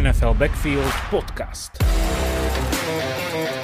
NFL Backfield Podcast.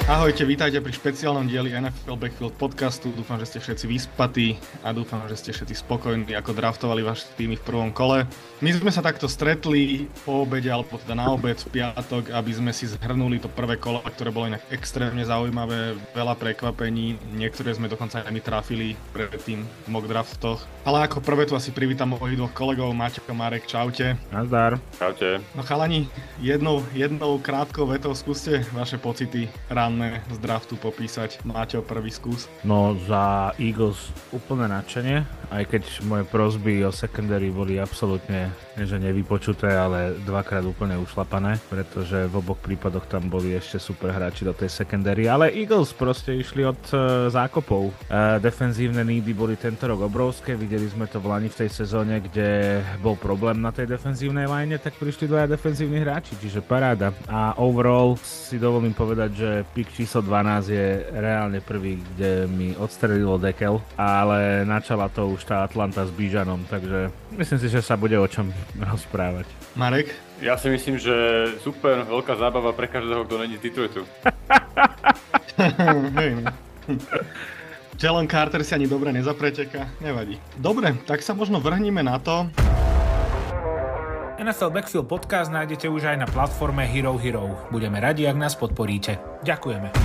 Ahojte, vítajte pri špeciálnom dieli NFL Backfield podcastu. Dúfam, že ste všetci vyspatí a dúfam, že ste všetci spokojní, ako draftovali vaše týmy v prvom kole. My sme sa takto stretli po obede, alebo teda na obed v piatok, aby sme si zhrnuli to prvé kolo, ktoré bolo inak extrémne zaujímavé, veľa prekvapení, niektoré sme dokonca aj my trafili pred tým v mock draftoch. Ale ako prvé tu asi privítam mojich dvoch kolegov, Maťo a Marek, čaute. Nazdar. Čaute. No chalani, jednou, jednou krátkou vetou skúste vaše pocity rán ranné z draftu popísať. Máte prvý skús? No za Eagles úplne nadšenie, aj keď moje prosby o secondary boli absolútne že nevypočuté, ale dvakrát úplne ušlapané, pretože v oboch prípadoch tam boli ešte super hráči do tej secondary, ale Eagles proste išli od uh, zákopov. Uh, defenzívne nídy boli tento rok obrovské, videli sme to v Lani v tej sezóne, kde bol problém na tej defenzívnej line, tak prišli dvaja defenzívni hráči, čiže paráda. A overall si dovolím povedať, že pick číslo 12 je reálne prvý, kde mi odstrelilo dekel, ale načala to už tá Atlanta s Bižanom, takže myslím si, že sa bude o čom rozprávať. Marek? Ja si myslím, že super, veľká zábava pre každého, kto není z Detroitu. Jalen Carter si ani dobre nezapreteka, nevadí. Dobre, tak sa možno vrhníme na to. NFL Backfield podcast nájdete už aj na platforme Hero Hero. Budeme radi, ak nás podporíte. Ďakujeme.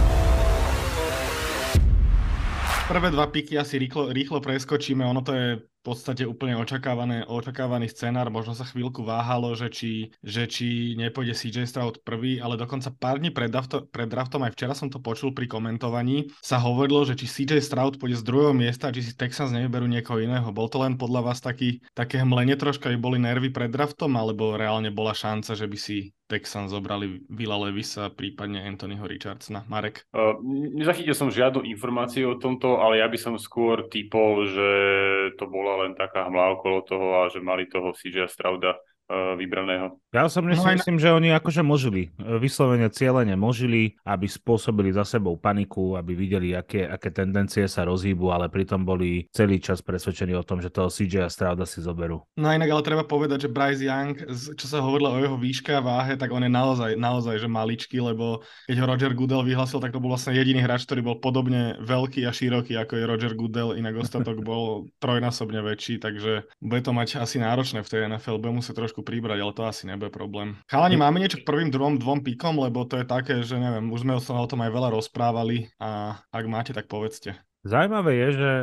Prvé dva piky asi rýchlo, rýchlo preskočíme, ono to je podstate úplne očakávané, očakávaný scenár. Možno sa chvíľku váhalo, že či, že či nepôjde CJ Stroud prvý, ale dokonca pár dní pred, drafto, pred draftom, aj včera som to počul pri komentovaní, sa hovorilo, že či CJ Stroud pôjde z druhého miesta, či si Texans nevyberú niekoho iného. Bol to len podľa vás taký, také hmlenie troška, by boli nervy pred draftom, alebo reálne bola šanca, že by si Texans zobrali Vila Levisa, prípadne Anthonyho Richardsona. Marek? Uh, nezachytil som žiadnu informáciu o tomto, ale ja by som skôr typol, že to bola bola len taká hmla okolo toho a že mali toho CJ Strauda vybraného. Ja som no si myslím, že oni akože možili, e, vyslovene cieľene možili, aby spôsobili za sebou paniku, aby videli, aké, aké tendencie sa rozhýbu, ale pritom boli celý čas presvedčení o tom, že toho CJ a Strauda si zoberú. No inak ale treba povedať, že Bryce Young, čo sa hovorilo o jeho výške a váhe, tak on je naozaj, naozaj že maličký, lebo keď ho Roger Goodell vyhlasil, tak to bol vlastne jediný hráč, ktorý bol podobne veľký a široký, ako je Roger Goodell, inak ostatok bol trojnásobne väčší, takže bude to mať asi náročné v tej NFL, bude musieť trošku pribrať, ale to asi nebude problém. Chalani, máme niečo k prvým druhom dvom pikom, lebo to je také, že neviem, už sme sa o tom aj veľa rozprávali a ak máte, tak povedzte. Zaujímavé je, že,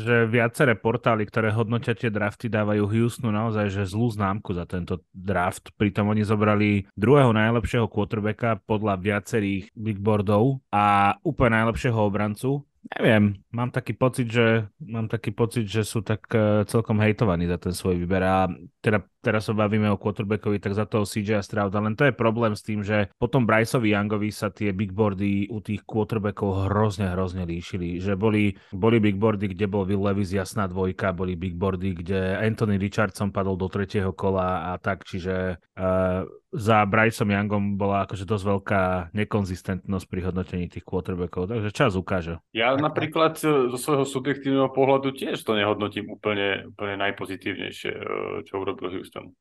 že viaceré portály, ktoré hodnotia tie drafty, dávajú Houstonu naozaj že zlú známku za tento draft. Pritom oni zobrali druhého najlepšieho quarterbacka podľa viacerých bigboardov a úplne najlepšieho obrancu Neviem, mám taký pocit, že mám taký pocit, že sú tak uh, celkom hejtovaní za ten svoj výber a teda teraz sa bavíme o quarterbackovi, tak za toho CJ Stroud, len to je problém s tým, že potom Bryceovi Youngovi sa tie bigboardy u tých quarterbackov hrozne, hrozne líšili, že boli, boli bigboardy, kde bol Will Levis jasná dvojka, boli bigboardy, kde Anthony Richardson padol do tretieho kola a tak, čiže uh, za Bryceom Youngom bola akože dosť veľká nekonzistentnosť pri hodnotení tých quarterbackov, takže čas ukáže. Ja napríklad zo svojho subjektívneho pohľadu tiež to nehodnotím úplne, úplne najpozitívnejšie, e, čo urobil.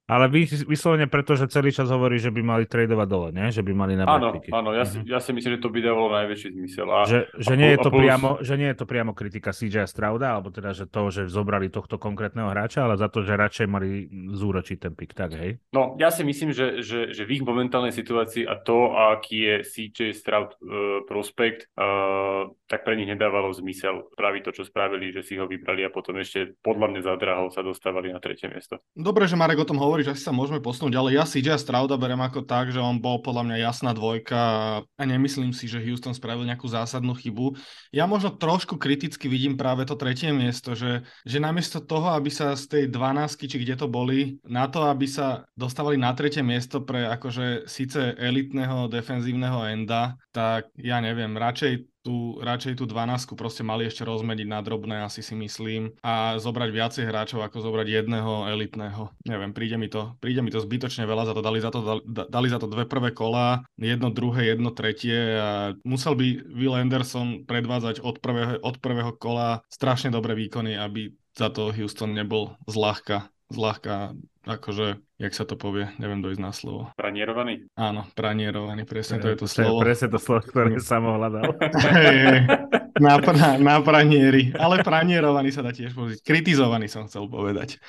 Ale vy, vyslovene preto, že celý čas hovorí, že by mali tradovať dole, nie? Že by mali na Áno, áno, ja, si, mhm. ja si myslím, že to by dávalo najväčší zmysel. A, že, že, a nie je to plus... priamo, že nie je to priamo kritika CJ Strauda, alebo teda, že to, že zobrali tohto konkrétneho hráča, ale za to, že radšej mali zúročiť ten pick, tak hej? No, ja si myslím, že, že že, v ich momentálnej situácii a to, aký je CJ Stroud uh, prospekt, uh, tak pre nich nedávalo zmysel spraviť to, čo spravili, že si ho vybrali a potom ešte podľa mňa zadrahol sa dostávali na tretie miesto. Dobre, že Marek o tom hovorí, že asi sa môžeme posunúť ďalej. Ja CJ Strouda berem ako tak, že on bol podľa mňa jasná dvojka a nemyslím si, že Houston spravil nejakú zásadnú chybu. Ja možno trošku kriticky vidím práve to tretie miesto, že, že namiesto toho, aby sa z tej 12 či kde to boli, na to, aby sa dostávali na tretie miesto pre akože síce elitného defenzívneho enda, tak ja neviem, radšej tú, radšej tú 12 proste mali ešte rozmeniť na drobné, asi si myslím, a zobrať viacej hráčov, ako zobrať jedného elitného. Neviem, príde mi to, príde mi to zbytočne veľa za to, dali za to, dali, dali za to dve prvé kola, jedno druhé, jedno tretie a musel by Will Anderson predvádzať od prvého, od prvého kola strašne dobré výkony, aby za to Houston nebol zľahka, zľahka akože, jak sa to povie, neviem dojsť na slovo. Pranierovaný? Áno, pranierovaný, presne to je to slovo. Presne to slovo, ktoré som hľadal. na, pra, na pranieri, ale pranierovaný sa dá tiež povedať. Kritizovaný som chcel povedať.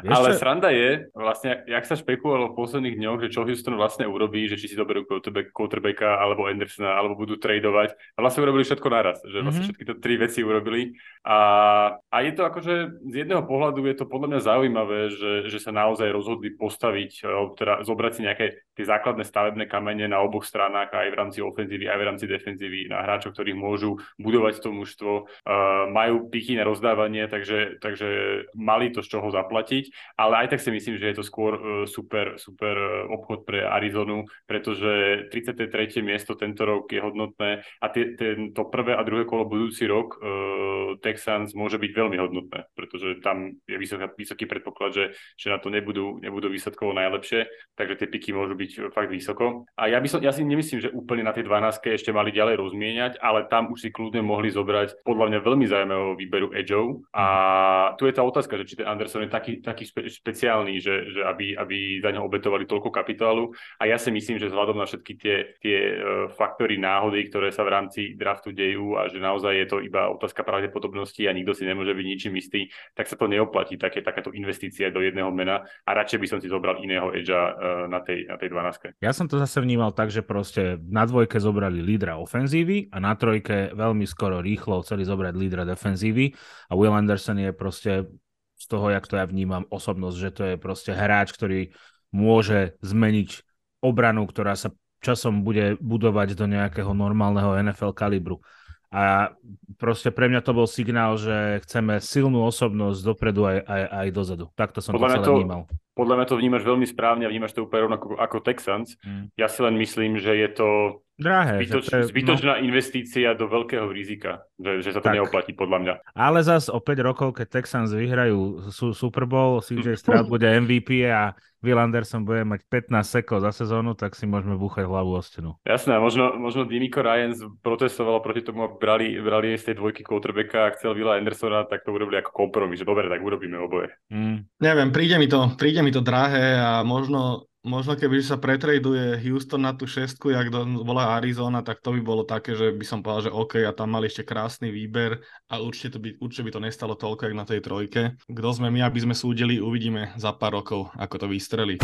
Ale čo? sranda je, vlastne, jak sa špekulovalo v posledných dňoch, že čo Houston vlastne urobí, že či si doberú quarterbacka alebo Andersona, alebo budú tradovať. A vlastne urobili všetko naraz, že vlastne mm-hmm. všetky tie tri veci urobili. A, a je to akože z jedného pohľadu je to podľa mňa zaujímavé, že, že sa naozaj rozhodli postaviť, teda zobrať si nejaké tie základné stavebné kamene na oboch stranách, aj v rámci ofenzívy, aj v rámci defenzívy, na hráčov, ktorých môžu budovať to mužstvo. Uh, majú piky na rozdávanie, takže, takže mali to z čoho zaplatiť, ale aj tak si myslím, že je to skôr uh, super, super obchod pre Arizonu, pretože 33. miesto tento rok je hodnotné a to prvé a druhé kolo budúci rok Texans môže byť veľmi hodnotné, pretože tam je vysoký, vysoký predpoklad, že, že na to nebudú, nebudú výsledkovo najlepšie, takže tie piky môžu byť byť fakt vysoko. A ja, by som, ja si nemyslím, že úplne na tej 12 ešte mali ďalej rozmieňať, ale tam už si kľudne mohli zobrať podľa mňa veľmi zaujímavého výberu edgeov. A tu je tá otázka, že či ten Anderson je taký, taký špe, špeciálny, že, že aby, aby za neho obetovali toľko kapitálu. A ja si myslím, že vzhľadom na všetky tie, tie uh, faktory náhody, ktoré sa v rámci draftu dejú a že naozaj je to iba otázka pravdepodobnosti a nikto si nemôže byť ničím istý, tak sa to neoplatí také, takáto investícia do jedného mena a radšej by som si zobral iného edgea uh, na tej, na tej 12. Ja som to zase vnímal tak, že proste na dvojke zobrali lídra ofenzívy a na trojke veľmi skoro rýchlo chceli zobrať lídra defenzívy a Will Anderson je proste z toho, jak to ja vnímam, osobnosť, že to je proste hráč, ktorý môže zmeniť obranu, ktorá sa časom bude budovať do nejakého normálneho NFL kalibru. A proste pre mňa to bol signál, že chceme silnú osobnosť dopredu aj, aj, aj dozadu. Takto som podľa to celé to, vnímal. Podľa mňa to vnímaš veľmi správne a vnímaš to úplne rovnako ako Texans. Mm. Ja si len myslím, že je to Drahé. Zbytoč, to je, zbytočná no... investícia do veľkého rizika, že, že sa to tak. neoplatí podľa mňa. Ale zas o 5 rokov, keď Texans vyhrajú Super Bowl, CJ Stroud bude MVP a Will Anderson bude mať 15 sekov za sezónu, tak si môžeme búchať hlavu o stenu. Jasné, možno, možno Dimiko Ryan protestoval proti tomu, aby brali, brali z tej dvojky quarterbacka a chcel Willa Andersona, tak to urobili ako kompromis, že dobre, tak urobíme oboje. Mm. Neviem, príde mi to, príde mi to drahé a možno možno keby sa pretraduje Houston na tú šestku, jak do, bola Arizona, tak to by bolo také, že by som povedal, že OK, a tam mali ešte krásny výber a určite, to by, určite by to nestalo toľko, jak na tej trojke. Kto sme my, aby sme súdili, uvidíme za pár rokov, ako to vystrelí.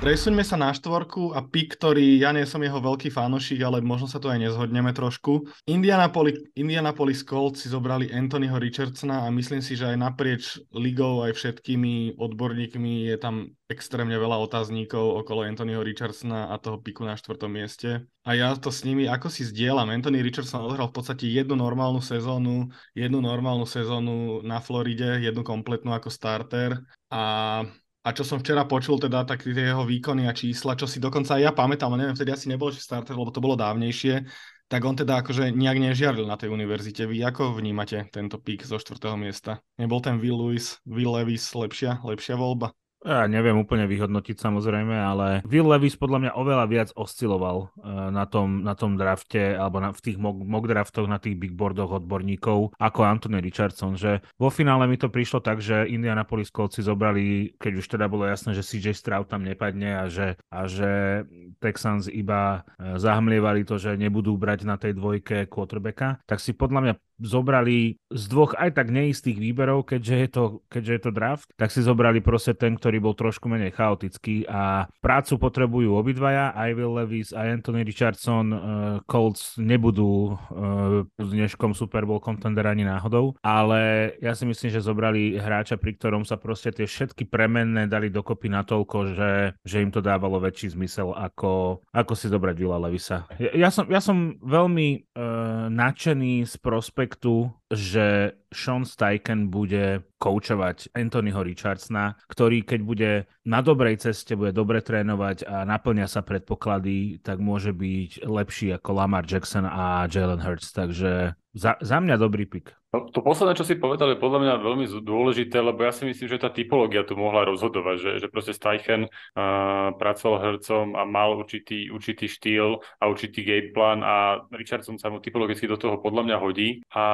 Presuňme sa na štvorku a pik, ktorý ja nie som jeho veľký fanošik, ale možno sa tu aj nezhodneme trošku. Indianapolis, Indianapolis Colts si zobrali Anthonyho Richardsona a myslím si, že aj naprieč ligou, aj všetkými odborníkmi je tam extrémne veľa otázníkov okolo Anthonyho Richardsona a toho piku na štvrtom mieste. A ja to s nimi ako si zdieľam. Anthony Richardson odhral v podstate jednu normálnu sezónu, jednu normálnu sezónu na Floride, jednu kompletnú ako starter a a čo som včera počul, teda tak tie jeho výkony a čísla, čo si dokonca aj ja pamätám, neviem, vtedy asi nebol že starter, lebo to bolo dávnejšie, tak on teda akože nejak nežiaril na tej univerzite. Vy ako vnímate tento pík zo štvrtého miesta? Nebol ten Will Lewis, Will Levis lepšia, lepšia voľba? Ja neviem úplne vyhodnotiť samozrejme, ale Will Levis podľa mňa oveľa viac osciloval eh, na tom, na tom drafte alebo na, v tých mock, mock draftoch na tých big boardoch odborníkov ako Anthony Richardson, že vo finále mi to prišlo tak, že Indianapolis Colts si zobrali, keď už teda bolo jasné, že CJ Stroud tam nepadne a že, a že Texans iba eh, zahmlievali to, že nebudú brať na tej dvojke quarterbacka, tak si podľa mňa zobrali z dvoch aj tak neistých výberov, keďže je to, keďže je to draft, tak si zobrali proste ten, ktorý bol trošku menej chaotický a prácu potrebujú obidvaja, aj Will Levis, aj Anthony Richardson, uh, Colts nebudú uh, dneškom Super Bowl contender ani náhodou, ale ja si myslím, že zobrali hráča, pri ktorom sa proste tie všetky premenné dali dokopy natoľko, že, že im to dávalo väčší zmysel ako, ako si zobrať Willa Levisa. Ja, ja, som, ja som veľmi uh, nadšený z prospekt projektu, že Sean Steichen bude koučovať Anthonyho Richardsona, ktorý keď bude na dobrej ceste, bude dobre trénovať a naplňa sa predpoklady, tak môže byť lepší ako Lamar Jackson a Jalen Hurts. Takže za, za mňa dobrý pik. No, to posledné, čo si povedal, je podľa mňa veľmi dôležité, lebo ja si myslím, že tá typológia tu mohla rozhodovať, že, že proste Steichen uh, pracoval hercom a mal určitý, určitý štýl a určitý game plan a Richardson sa mu typologicky do toho podľa mňa hodí. A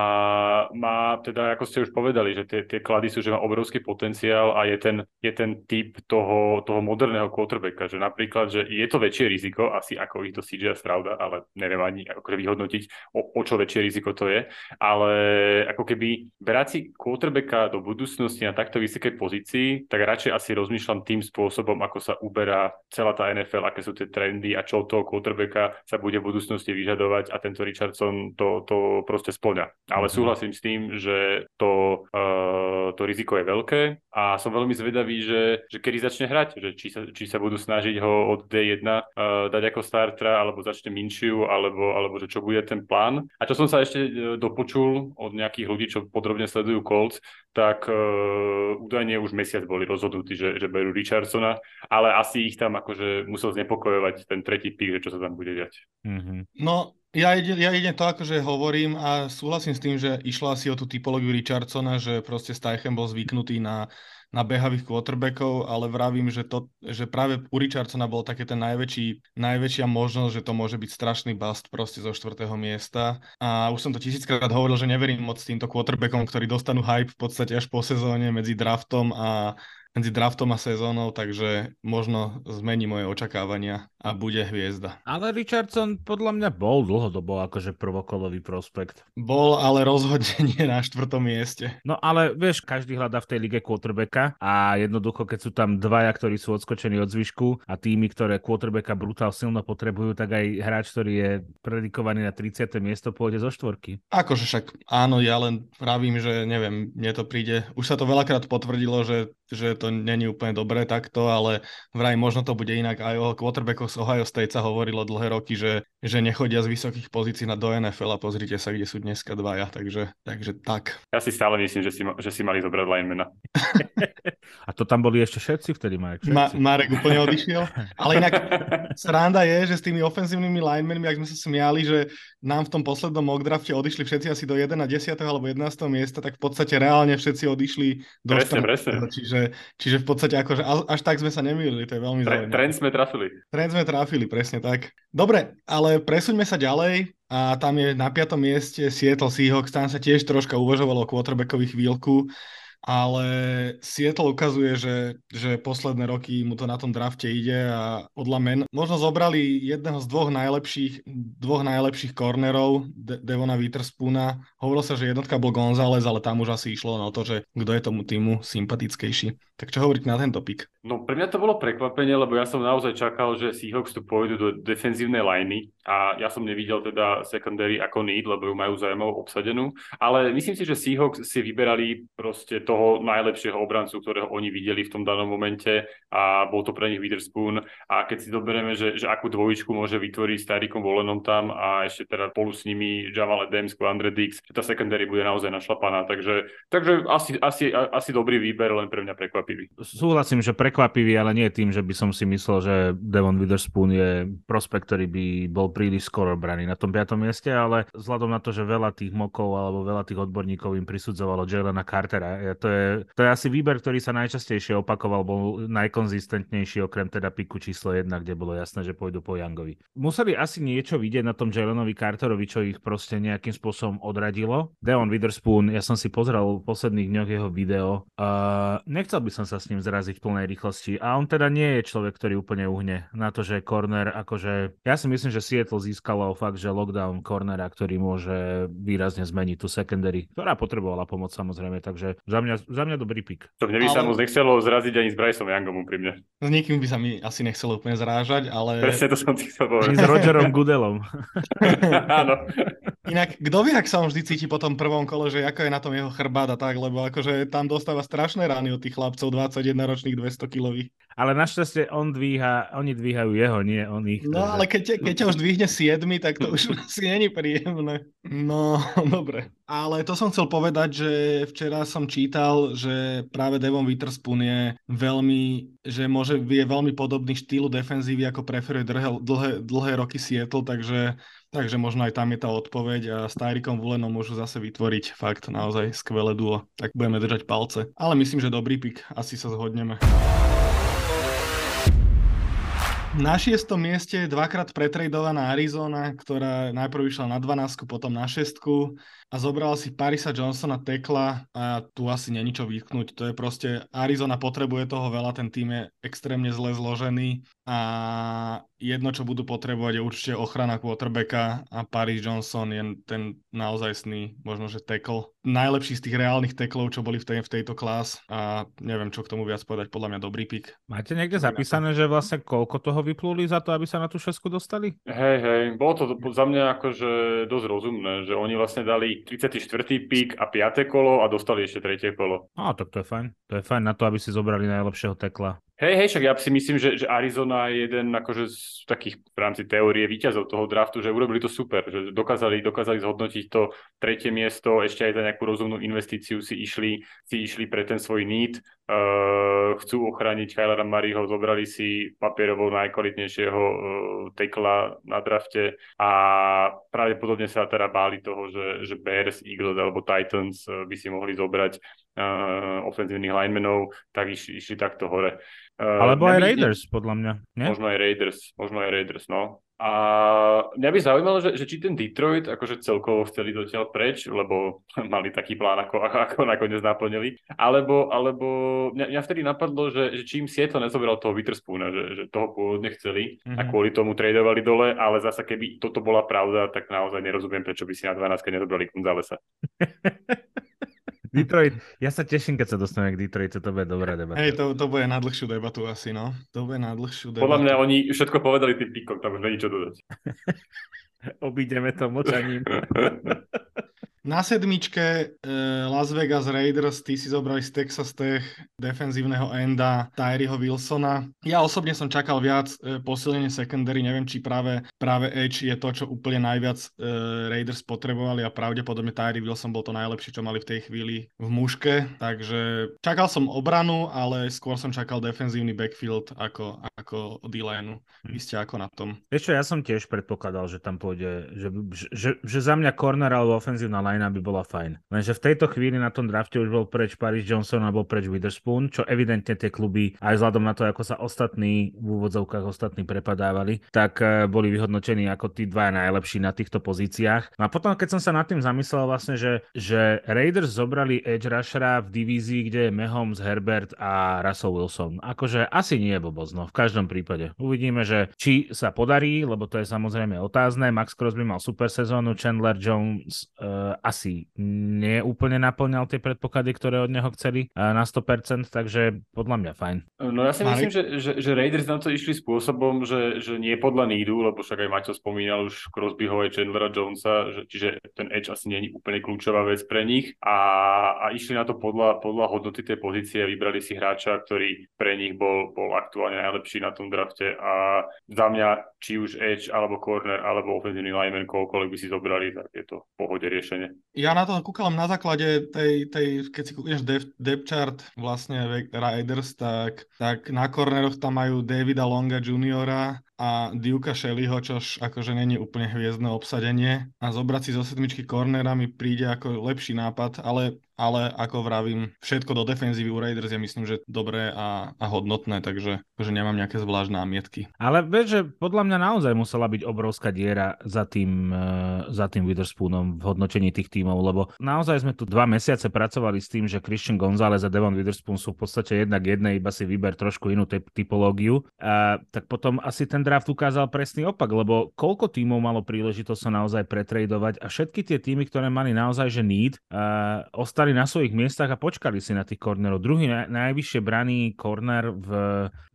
má teda, ako ste už povedali, že tie, tie klady sú, že má obrovský potenciál a je ten, je ten typ toho, toho moderného quarterbacka, že napríklad, že je to väčšie riziko, asi ako ich to CJ Strauda, ale neviem ani akože vyhodnotiť, o, o čo väčšie riziko to je, ale ako keby brať si quarterbacka do budúcnosti na takto vysokej pozícii, tak radšej asi rozmýšľam tým spôsobom, ako sa uberá celá tá NFL, aké sú tie trendy a čo toho quarterbacka sa bude v budúcnosti vyžadovať a tento Richardson to, to proste splňa. Ale mhm. súhlasím s tým, že to, uh, to riziko je veľké a som veľmi zvedavý, že, že kedy začne hrať, že či sa, či sa budú snažiť ho od D1 uh, dať ako startera, alebo začne Minšiu, alebo, alebo že čo bude ten plán. A čo som sa ešte uh, dopočul od nejakých nejakých ľudí, čo podrobne sledujú Colts, tak uh, údajne už mesiac boli rozhodnutí, že, že berú Richardsona, ale asi ich tam akože musel znepokojovať ten tretí pík, že čo sa tam bude diať. Mm-hmm. No, ja, ide, ja idem to akože hovorím a súhlasím s tým, že išlo asi o tú typológiu Richardsona, že proste Steichen bol zvyknutý na na behavých quarterbackov, ale vravím, že, to, že práve u Richardsona bol také ten najväčší, najväčšia možnosť, že to môže byť strašný bust proste zo štvrtého miesta. A už som to tisíckrát hovoril, že neverím moc týmto quarterbackom, ktorí dostanú hype v podstate až po sezóne medzi draftom a medzi draftom a sezónou, takže možno zmení moje očakávania a bude hviezda. Ale Richardson podľa mňa bol dlhodobo akože prvokolový prospekt. Bol, ale rozhodne nie na štvrtom mieste. No ale vieš, každý hľadá v tej lige quarterbacka a jednoducho, keď sú tam dvaja, ktorí sú odskočení od zvyšku a tými, ktoré quarterbacka brutál silno potrebujú, tak aj hráč, ktorý je predikovaný na 30. miesto, pôjde zo štvorky. Akože však áno, ja len pravím, že neviem, mne to príde. Už sa to veľakrát potvrdilo, že, že to to není úplne dobré takto, ale vraj možno to bude inak. Aj o quarterbackoch z Ohio State sa hovorilo dlhé roky, že, že nechodia z vysokých pozícií na do NFL a pozrite sa, kde sú dneska dvaja, takže, takže tak. Ja si stále myslím, že si, že si mali zobrať linemana. a to tam boli ešte všetci vtedy, Marek? Ma, Marek úplne odišiel. Ale inak sranda je, že s tými ofenzívnymi linemenmi, ak sme sa smiali, že nám v tom poslednom mock drafte odišli všetci asi do 1 na 10 alebo 11 miesta, tak v podstate reálne všetci odišli do presne, presne. Čiže, Čiže v podstate akože až tak sme sa nemýlili, to je veľmi zaujímavé. Trend sme trafili. Trend sme trafili, presne tak. Dobre, ale presuňme sa ďalej a tam je na piatom mieste Seattle Seahawks, tam sa tiež troška uvažovalo o quarterbackových chvíľku ale Seattle ukazuje, že, že posledné roky mu to na tom drafte ide a podľa men možno zobrali jedného z dvoch najlepších, dvoch najlepších kornerov, De- Devona Witherspoona. Hovorilo sa, že jednotka bol González, ale tam už asi išlo na to, že kto je tomu týmu sympatickejší. Tak čo hovoriť na tento pik? No pre mňa to bolo prekvapenie, lebo ja som naozaj čakal, že Seahawks tu pôjdu do defenzívnej liney a ja som nevidel teda secondary ako need, lebo ju majú zaujímavú obsadenú, ale myslím si, že Seahawks si vyberali proste toho najlepšieho obrancu, ktorého oni videli v tom danom momente a bol to pre nich Witherspoon a keď si doberieme, že, že akú dvojičku môže vytvoriť Starikom Volenom tam a ešte teda spolu s nimi Jamal Adams, Andre Dix, že tá secondary bude naozaj našlapaná, takže, takže asi, asi, asi dobrý výber, len pre mňa prekvapivý. Súhlasím, že pre prekvapivý, ale nie tým, že by som si myslel, že Devon Witherspoon je prospekt, ktorý by bol príliš skoro braný na tom 5. mieste, ale vzhľadom na to, že veľa tých mokov alebo veľa tých odborníkov im prisudzovalo Jalena Cartera, to je, to je asi výber, ktorý sa najčastejšie opakoval, bol najkonzistentnejší okrem teda piku číslo 1, kde bolo jasné, že pôjdu po Youngovi. Museli asi niečo vidieť na tom Jalenovi Carterovi, čo ich proste nejakým spôsobom odradilo. Devon Witherspoon, ja som si pozrel v posledných dňoch jeho video, uh, nechcel by som sa s ním zraziť v plnej rýchlosti. A on teda nie je človek, ktorý úplne uhne na to, že corner, akože ja si myslím, že Seattle získalo fakt, že lockdown cornera, ktorý môže výrazne zmeniť tú secondary, ktorá potrebovala pomoc samozrejme, takže za mňa, za mňa dobrý pik. To mne by Ale... sa moc nechcelo zraziť ani s Bryceom Youngom pri mne. S nikým by sa mi asi nechcelo úplne zrážať, ale... Presne to som ti chcel povedať. S Rogerom Goodelom. Áno. Inak, kto vie, ak sa on vždy cíti po tom prvom kole, že ako je na tom jeho chrbát a tak, lebo akože tam dostáva strašné rány od tých chlapcov 21 ročných 200 kilových. Ale našťastie on dvíha, oni dvíhajú jeho, nie on ich. No takže... ale keď, keď ťa už dvihne 7, tak to už asi není príjemné. No, dobre. Ale to som chcel povedať, že včera som čítal, že práve Devon Witherspoon je veľmi, že môže, je veľmi podobný štýlu defenzívy, ako preferuje dlhé, dlhé, dlhé roky Seattle, takže takže možno aj tam je tá odpoveď a s Tyrikom Vulenom môžu zase vytvoriť fakt naozaj skvelé duo. Tak budeme držať palce. Ale myslím, že dobrý pik, asi sa zhodneme. Na šiestom mieste dvakrát pretradovaná Arizona, ktorá najprv išla na 12, potom na 6 a zobrala si Parisa Johnsona tekla a tu asi není čo vytknúť. To je proste, Arizona potrebuje toho veľa, ten tým je extrémne zle zložený a jedno, čo budú potrebovať, je určite ochrana quarterbacka a Paris Johnson je ten naozajstný, možno že tackle. Najlepší z tých reálnych teklov, čo boli v, tej, v tejto klas a neviem, čo k tomu viac povedať, podľa mňa dobrý pik. Máte niekde zapísané, že vlastne koľko toho vyplúli za to, aby sa na tú šesku dostali? Hej, hej, bolo to za mňa akože dosť rozumné, že oni vlastne dali 34. pik a 5. kolo a dostali ešte tretie kolo. No, tak to je fajn. To je fajn na to, aby si zobrali najlepšieho tekla. Hej, hej, však ja si myslím, že, že Arizona je jeden akože z takých v rámci teórie výťazov toho draftu, že urobili to super, že dokázali, dokázali zhodnotiť to tretie miesto, ešte aj za nejakú rozumnú investíciu si išli, si išli pre ten svoj need, chcú ochrániť Kylera Mariho, zobrali si papierovo najkvalitnejšieho uh, tekla na drafte a pravdepodobne sa teda báli toho, že, že Bears, Eagles alebo Titans uh, by si mohli zobrať uh, ofenzívnych linemenov, tak išli, išli takto hore. Uh, Alebo aj Raiders, podľa mňa. Nie? Možno aj Raiders, možno aj Raiders, no. A mňa by zaujímalo, že, že či ten Detroit akože celkovo chceli dotiaľ preč, lebo mali taký plán, ako, ako nakoniec naplnili. Alebo, alebo mňa, mňa vtedy napadlo, že, že čím Seattle nezobral toho Witherspoona, že, že toho pôvodne chceli mm-hmm. a mhm. kvôli tomu tradovali dole, ale zasa keby toto bola pravda, tak naozaj nerozumiem, prečo by si na 12 nezobrali Gonzalesa. Detroit, ja sa teším, keď sa dostaneme k Detroitu, to bude dobrá debata. Hej, to, to bude na dlhšiu debatu asi, no. To bude na dlhšiu debatu. Podľa mňa oni všetko povedali tým pikom, tam už není čo dodať. Obídeme to močaním. Na sedmičke uh, Las Vegas Raiders, tí si zobrali z Texas Tech defenzívneho enda Tyreeho Wilsona. Ja osobne som čakal viac uh, posilnenie secondary, neviem, či práve, práve Edge je to, čo úplne najviac uh, Raiders potrebovali a pravdepodobne Tyree Wilson bol to najlepšie, čo mali v tej chvíli v muške, takže čakal som obranu, ale skôr som čakal defenzívny backfield ako, ako D-line. Vy ste ako na tom? Ešte ja som tiež predpokladal, že tam pôjde, že, že, že, že za mňa corner alebo ofenzívna line line by bola fajn. Lenže v tejto chvíli na tom drafte už bol preč Paris Johnson alebo preč Witherspoon, čo evidentne tie kluby, aj vzhľadom na to, ako sa ostatní v úvodzovkách ostatní prepadávali, tak eh, boli vyhodnotení ako tí dva najlepší na týchto pozíciách. No a potom, keď som sa nad tým zamyslel vlastne, že, že Raiders zobrali edge rushera v divízii, kde je Mahomes, Herbert a Russell Wilson. Akože asi nie je blbosť, no v každom prípade. Uvidíme, že či sa podarí, lebo to je samozrejme otázne. Max Crosby mal super sezónu, Chandler Jones uh, asi neúplne naplňal tie predpoklady, ktoré od neho chceli na 100%, takže podľa mňa fajn. No ja si Marek? myslím, že, že, že Raiders na to išli spôsobom, že, že nie podľa nídu, lebo však aj Maťo spomínal už Crosbyho aj Chandlera Jonesa, že, čiže ten edge asi nie je úplne kľúčová vec pre nich a, a išli na to podľa, podľa hodnoty tej pozície, vybrali si hráča, ktorý pre nich bol, bol aktuálne najlepší na tom drafte a za mňa či už edge alebo corner alebo ofenzívny lineman, koľkoľvek by si zobrali, tak je to v pohode riešenie. Ja na to kúkam na základe tej, tej keď si kúkneš depth, chart vlastne Riders, tak, tak na corneroch tam majú Davida Longa juniora a Duka Shelleyho, čož akože není úplne hviezdne obsadenie. A zobrať si zo sedmičky cornera mi príde ako lepší nápad, ale ale ako vravím, všetko do defenzívy u Raiders je myslím, že dobré a, a hodnotné, takže že nemám nejaké zvlášť námietky. Ale vieš, že podľa mňa naozaj musela byť obrovská diera za tým, uh, za tým Witherspoonom v hodnotení tých tímov, lebo naozaj sme tu dva mesiace pracovali s tým, že Christian González a Devon Witherspoon sú v podstate jednak jedné, iba si vyber trošku inú typológiu. Uh, tak potom asi ten draft ukázal presný opak, lebo koľko tímov malo príležitosť sa naozaj pretradovať a všetky tie týmy, ktoré mali naozaj že need, ostali ostali na svojich miestach a počkali si na tých kornerov. Druhý naj, najvyššie braný korner v,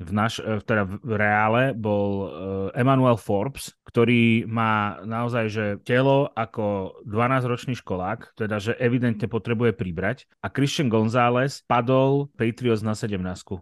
v, naš, e, teda v reále bol uh, Emmanuel Forbes, ktorý má naozaj že telo ako 12-ročný školák, teda že evidentne potrebuje pribrať a Christian González padol Patriots na 17.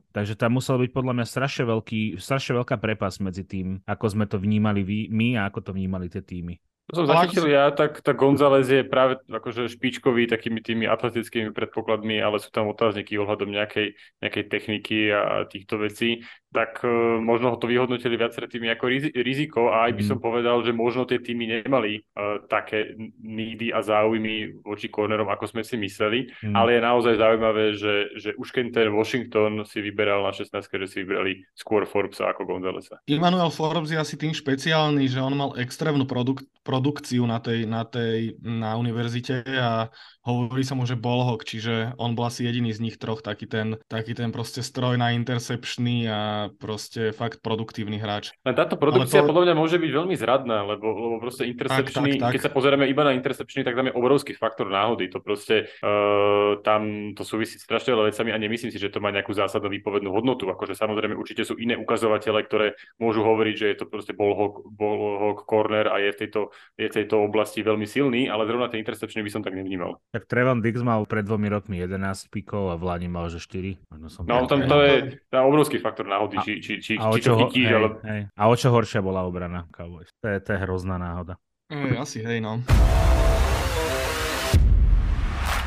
Takže tam musel byť podľa mňa strašne, veľký, strašne veľká prepas medzi tým, ako sme to vnímali my a ako to vnímali tie týmy. To som zachytil ja, tak, tak González je práve akože špičkový takými tými atletickými predpokladmi, ale sú tam otázniky ohľadom nejakej, nejakej techniky a týchto vecí. Tak uh, možno to vyhodnotili viaceré týmy ako riziko a aj by som povedal, že možno tie týmy nemali uh, také nídy a záujmy voči cornerom, ako sme si mysleli, mm. ale je naozaj zaujímavé, že, že už keď ten Washington si vyberal na 16, že si vybrali skôr Forbesa ako Gonzalesa. Emmanuel Forbes je asi tým špeciálny, že on mal extrémnu produk- produkciu na tej, na tej na univerzite a hovorí sa mu, že Bolhok, čiže on bol asi jediný z nich troch taký ten, taký ten proste stroj na intercepčný a proste fakt produktívny hráč. A táto produkcia to... podľa mňa môže byť veľmi zradná, lebo, lebo proste intercepčný, tak, tak, tak. keď sa pozrieme iba na intercepčný, tak tam je obrovský faktor náhody. To proste uh, tam to súvisí s strašne veľa vecami a nemyslím si, že to má nejakú zásadnú výpovednú hodnotu. Akože samozrejme určite sú iné ukazovatele, ktoré môžu hovoriť, že je to proste ballhawk, ballhawk corner a je v tejto, je v tejto oblasti veľmi silný, ale zrovna ten intercepčný by som tak nevnímal. Tak Trevon Dix mal pred dvomi rokmi 11 pikov a v Lani mal že 4. Som no tam to je tam obrovský faktor náhody, a, či, či, či, a či to chytíš, hej, ale... hej. A o čo horšia bola obrana Cowboys. To je, to je hrozná náhoda. Ej, asi hej, no.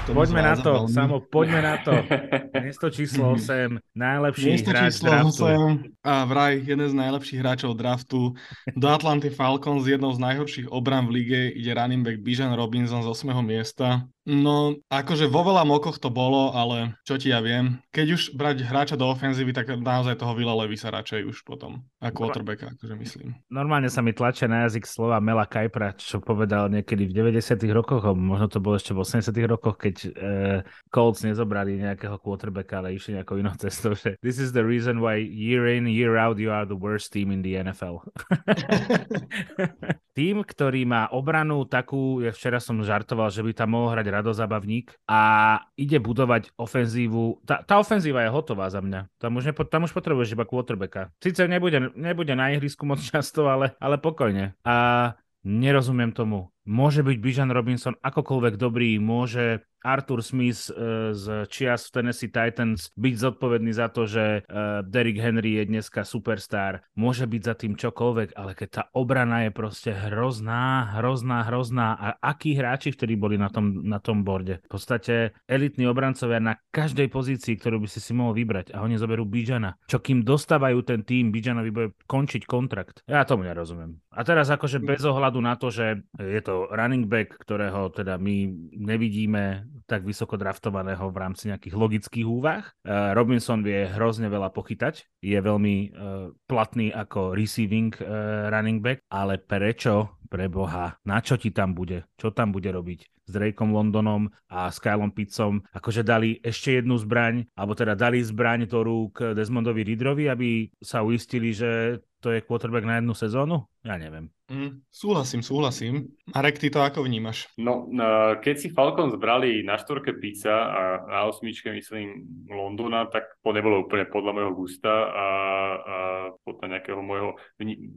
To poďme na to, veľmi. Samo, poďme na to. Miesto číslo 8, najlepší Miesto hráč číslo draftu. 8 a vraj jeden z najlepších hráčov draftu. Do Atlanty Falcons jednou z najhorších obran v lige ide running back Bijan Robinson z 8. miesta. No, akože vo veľa mokoch to bolo, ale čo ti ja viem. Keď už brať hráča do ofenzívy, tak naozaj toho Vila sa radšej už potom. A quarterbacka, akože myslím. Normálne sa mi tlačia na jazyk slova Mela Kajpra, čo povedal niekedy v 90 rokoch, možno to bolo ešte v 80 rokoch, keď uh, Colts nezobrali nejakého quarterbacka, ale išli nejakou inou cestou, že this is the reason why year in, year out you are the worst team in the NFL. Tým, ktorý má obranu takú, ja včera som žartoval, že by tam mohol hrať radozabavník a ide budovať ofenzívu. Tá, tá ofenzíva je hotová za mňa. Tam už, nepo, tam už potrebuješ iba quarterbacka. Sice nebude, nebude na ihrisku moc často, ale, ale pokojne. A nerozumiem tomu. Môže byť Bijan Robinson akokoľvek dobrý, môže Arthur Smith uh, z čias v Tennessee Titans byť zodpovedný za to, že uh, Derrick Henry je dneska superstar. Môže byť za tým čokoľvek, ale keď tá obrana je proste hrozná, hrozná, hrozná a akí hráči vtedy boli na tom, na tom borde. V podstate elitní obrancovia na každej pozícii, ktorú by si si mohol vybrať a oni zoberú Bijana. Čo kým dostávajú ten tým, Bijanovi bude končiť kontrakt. Ja tomu nerozumiem. A teraz akože bez ohľadu na to, že je to running back, ktorého teda my nevidíme tak vysoko draftovaného v rámci nejakých logických úvah. Uh, Robinson vie hrozne veľa pochytať, je veľmi uh, platný ako receiving uh, running back, ale prečo pre Boha, na čo ti tam bude, čo tam bude robiť s Drakeom Londonom a Skylom Pizzom, akože dali ešte jednu zbraň, alebo teda dali zbraň do rúk Desmondovi Ridrovi, aby sa uistili, že to je quarterback na jednu sezónu? Ja neviem. Mm, súhlasím, súhlasím. Marek, ty to ako vnímaš? No, keď si Falcons brali na štvorke pizza a na osmičke, myslím, Londona, tak to nebolo úplne podľa môjho gusta a, a podľa nejakého môjho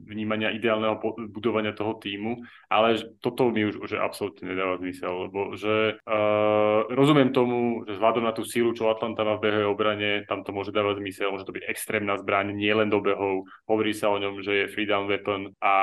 vnímania ideálneho budovania toho týmu, ale toto mi už že absolútne nedáva zmysel, lebo že uh, rozumiem tomu, že vzhľadom na tú sílu, čo Atlanta má v behovej obrane, tam to môže dávať zmysel, môže to byť extrémna zbraň, nie len do behov, hovorí sa o ňom, že je free down weapon, a,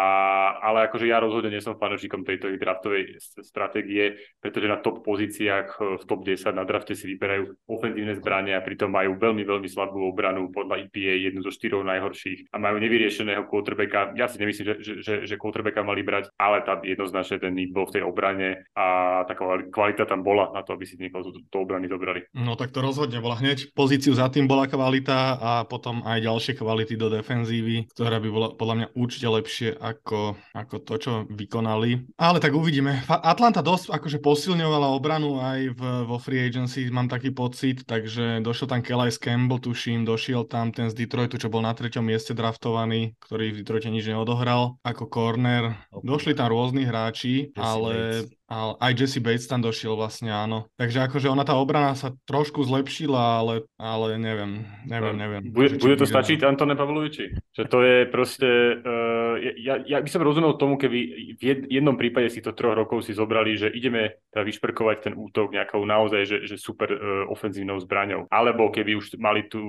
ale akože ja rozhodne nie som fanúšikom tejto ich draftovej stratégie, pretože na top pozíciách e, v top 10 na drafte si vyberajú ofenzívne zbranie a pritom majú veľmi, veľmi slabú obranu podľa EPA, jednu zo štyroch najhorších a majú nevyriešeného quarterbacka. Ja si nemyslím, že, že, že, že quarterbacka mali brať, ale tam jednoznačne ten need bol v tej obrane a tá kvalita tam bola na to, aby si niekoho do, obrany zobrali. No tak to rozhodne bola hneď. Pozíciu za tým bola kvalita a potom aj ďalšie kvality do defenzívy, ktorá by bola podľa mňa určite lepšie ako, ako to, čo vykonali. Ale tak uvidíme. Atlanta dosť akože posilňovala obranu aj v, vo free agency, mám taký pocit, takže došiel tam Kelly Campbell, tuším, došiel tam ten z Detroitu, čo bol na treťom mieste draftovaný, ktorý v Detroite nič neodohral ako corner. Došli tam rôzni hráči, ale Bates. A aj Jesse Bates tam došiel vlastne, áno. Takže akože ona tá obrana sa trošku zlepšila, ale, ale neviem, neviem, neviem. Bude, bude to stačiť Antone Pavloviči? Že to je proste, uh, ja, ja by som rozumel tomu, keby v jednom prípade si to troch rokov si zobrali, že ideme teda vyšperkovať ten útok nejakou naozaj, že, že super uh, ofenzívnou zbraňou. Alebo keby už mali tú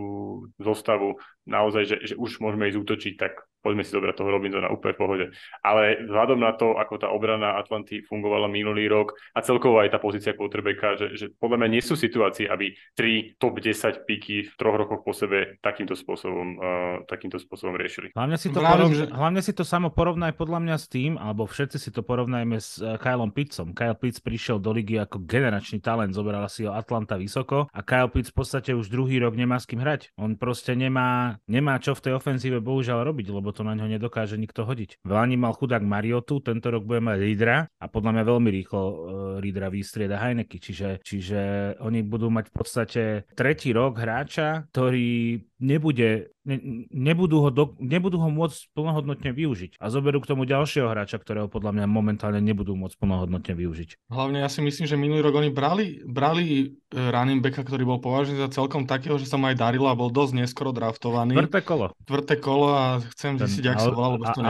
zostavu naozaj, že, že už môžeme ísť útočiť, tak poďme si dobrať toho Robinsona úplne v pohode. Ale vzhľadom na to, ako tá obrana Atlanty fungovala minulý rok a celkovo aj tá pozícia quarterbacka, že, že podľa mňa nie sú situácie, aby tri top 10 piky v troch rokoch po sebe takýmto spôsobom, uh, takýmto spôsobom riešili. Hlavne si, to Vravím, porov... že... hlavne si to samo porovnaj podľa mňa s tým, alebo všetci si to porovnajme s uh, Kylom Pittsom. Kyle Pitts prišiel do ligy ako generačný talent, zobrala si ho Atlanta vysoko a Kyle Pitts v podstate už druhý rok nemá s kým hrať. On proste nemá, nemá čo v tej ofenzíve bohužiaľ robiť, lebo to na ňo nedokáže nikto hodiť. V Lani mal chudák Mariotu, tento rok bude mať lídra a podľa mňa veľmi rýchlo uh, lídra vystrieda Heineky, čiže, čiže oni budú mať v podstate tretí rok hráča, ktorý nebude ne, nebudú, ho do, nebudú ho môcť plnohodnotne využiť. A zoberú k tomu ďalšieho hráča, ktorého podľa mňa momentálne nebudú môcť plnohodnotne využiť. Hlavne ja si myslím, že minulý rok oni brali, brali e, running backa, ktorý bol považený za celkom takého, že sa mu aj darilo a bol dosť neskoro draftovaný. Tvrté kolo. Tvrté kolo a chcem zistiť, ak sa volal, lebo to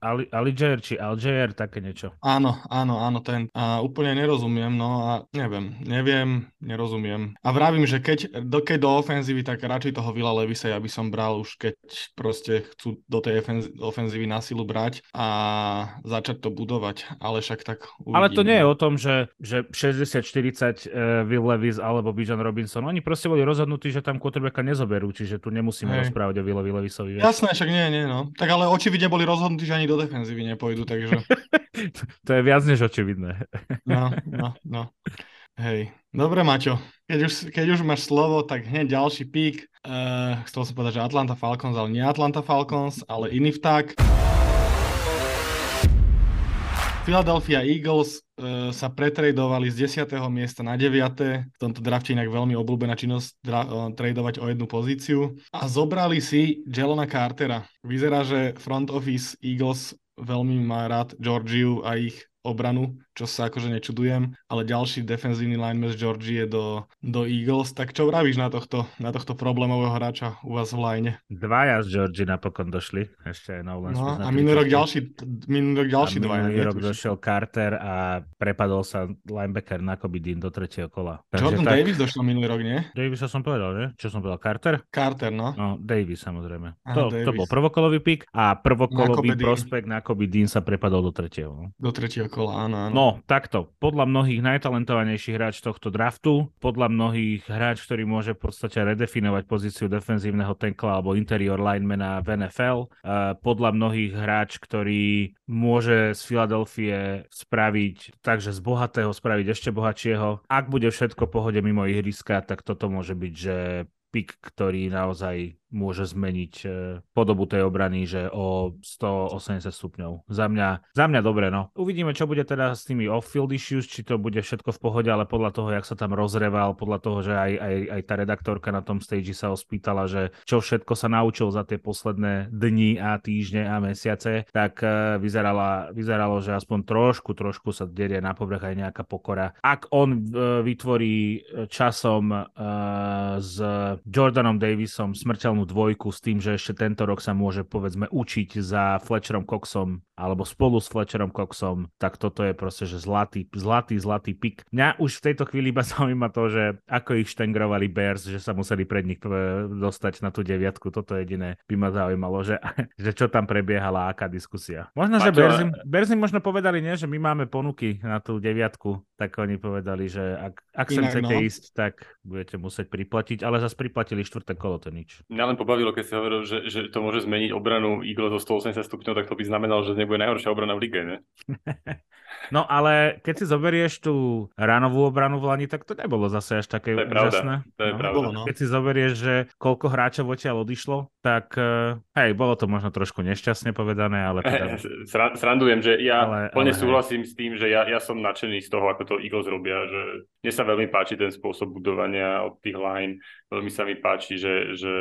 Ali, Aliger či Alger, také niečo. Áno, áno, áno, ten. A úplne nerozumiem, no a neviem, neviem, nerozumiem. A vravím, že keď do, keď do ofenzívy, tak radšej toho Vila Levisa ja by som bral už keď proste chcú do tej ofenzívy na silu brať a začať to budovať, ale však tak uvidíme. Ale to nie je o tom, že, že 60-40 uh, Will Levis alebo Bijan Robinson, oni proste boli rozhodnutí, že tam quarterbacka nezoberú, čiže tu nemusíme Hej. rozprávať o Willovi Levisovi. Vieš. Jasné, však nie, nie, no. Tak ale očividne boli rozhodnutí, že ani do defenzívy nepôjdu, takže... to je viac než očividné. no, no, no. Hej, dobre Maťo, keď už, keď už máš slovo, tak hneď ďalší pík. Uh, chcel som povedať, že Atlanta Falcons, ale nie Atlanta Falcons, ale iný vták. Philadelphia Eagles uh, sa pretradovali z 10. miesta na 9. V tomto drafte inak veľmi obľúbená činnosť dra- uh, tradovať o jednu pozíciu. A zobrali si Jelona Cartera. Vyzerá, že front office Eagles veľmi má rád Georgiu a ich obranu, čo sa akože nečudujem, ale ďalší defenzívny lineman z Georgie do, do Eagles, tak čo vravíš na tohto, na tohto problémového hráča u vás v line? Dvaja z Georgie napokon došli, ešte aj Nolan no, A minulý rok ďalší, minulý rok ďalší a dvaja. Minulý rok došiel Carter a prepadol sa linebacker na Dean do tretieho kola. Takže Jordan tak... Davis došiel minulý rok, nie? Davis som povedal, nie? Čo som povedal, Carter? Carter, no. No, Davis samozrejme. Aha, to, Davis. to bol prvokolový pick a prvokolový prospekt na Dean sa prepadol do tretieho. No. Do tretieho kola, áno, áno. No, takto. Podľa mnohých najtalentovanejší hráč tohto draftu, podľa mnohých hráč, ktorý môže v podstate redefinovať pozíciu defenzívneho tankla alebo interior linemana v NFL, uh, podľa mnohých hráč, ktorý môže z Filadelfie spraviť takže z bohatého spraviť ešte bohatšieho. Ak bude všetko pohode mimo ihriska, tak toto môže byť, že pik, ktorý naozaj môže zmeniť e, podobu tej obrany, že o 180 stupňov. Za mňa, za mňa dobre, no. Uvidíme, čo bude teda s tými off-field issues, či to bude všetko v pohode, ale podľa toho, jak sa tam rozreval, podľa toho, že aj, aj, aj tá redaktorka na tom stage sa ospýtala, že čo všetko sa naučil za tie posledné dni a týždne a mesiace, tak uh, vyzerala, vyzeralo, že aspoň trošku, trošku sa derie na povrch aj nejaká pokora. Ak on uh, vytvorí časom s Jordanom Davisom smrteľnú poslednú dvojku s tým, že ešte tento rok sa môže povedzme učiť za Fletcherom Coxom alebo spolu s Fletcherom Coxom, tak toto je proste, že zlatý, zlatý, zlatý pik. Mňa už v tejto chvíli iba zaujíma to, že ako ich štengrovali Bears, že sa museli pred nich dostať na tú deviatku. Toto jediné by ma zaujímalo, že, že čo tam prebiehala, aká diskusia. Možno, že Bears im, Bears im možno povedali, nie, že my máme ponuky na tú deviatku, tak oni povedali, že ak, ak sa chcete no. ísť, tak budete musieť priplatiť, ale zase priplatili štvrté kolo, to nič. Mňa len pobavilo, keď si hovoril, že, že to môže zmeniť obranu Eagles zo 180 stupňov, tak to by znamenalo, že nebude najhoršia obrana v lige, ne? No ale keď si zoberieš tú ránovú obranu v Lani, tak to nebolo zase až také to je úžasné. Pravda. To je no. pravda. no. Keď si zoberieš, že koľko hráčov odtiaľ odišlo, tak uh, hej, bolo to možno trošku nešťastne povedané, ale teda... Srandujem, že ja ale, plne ale, súhlasím hej. s tým, že ja, ja som nadšený z toho, ako to Eagles robia, že mne sa veľmi páči ten spôsob budovania od tých line, veľmi sa mi páči, že, že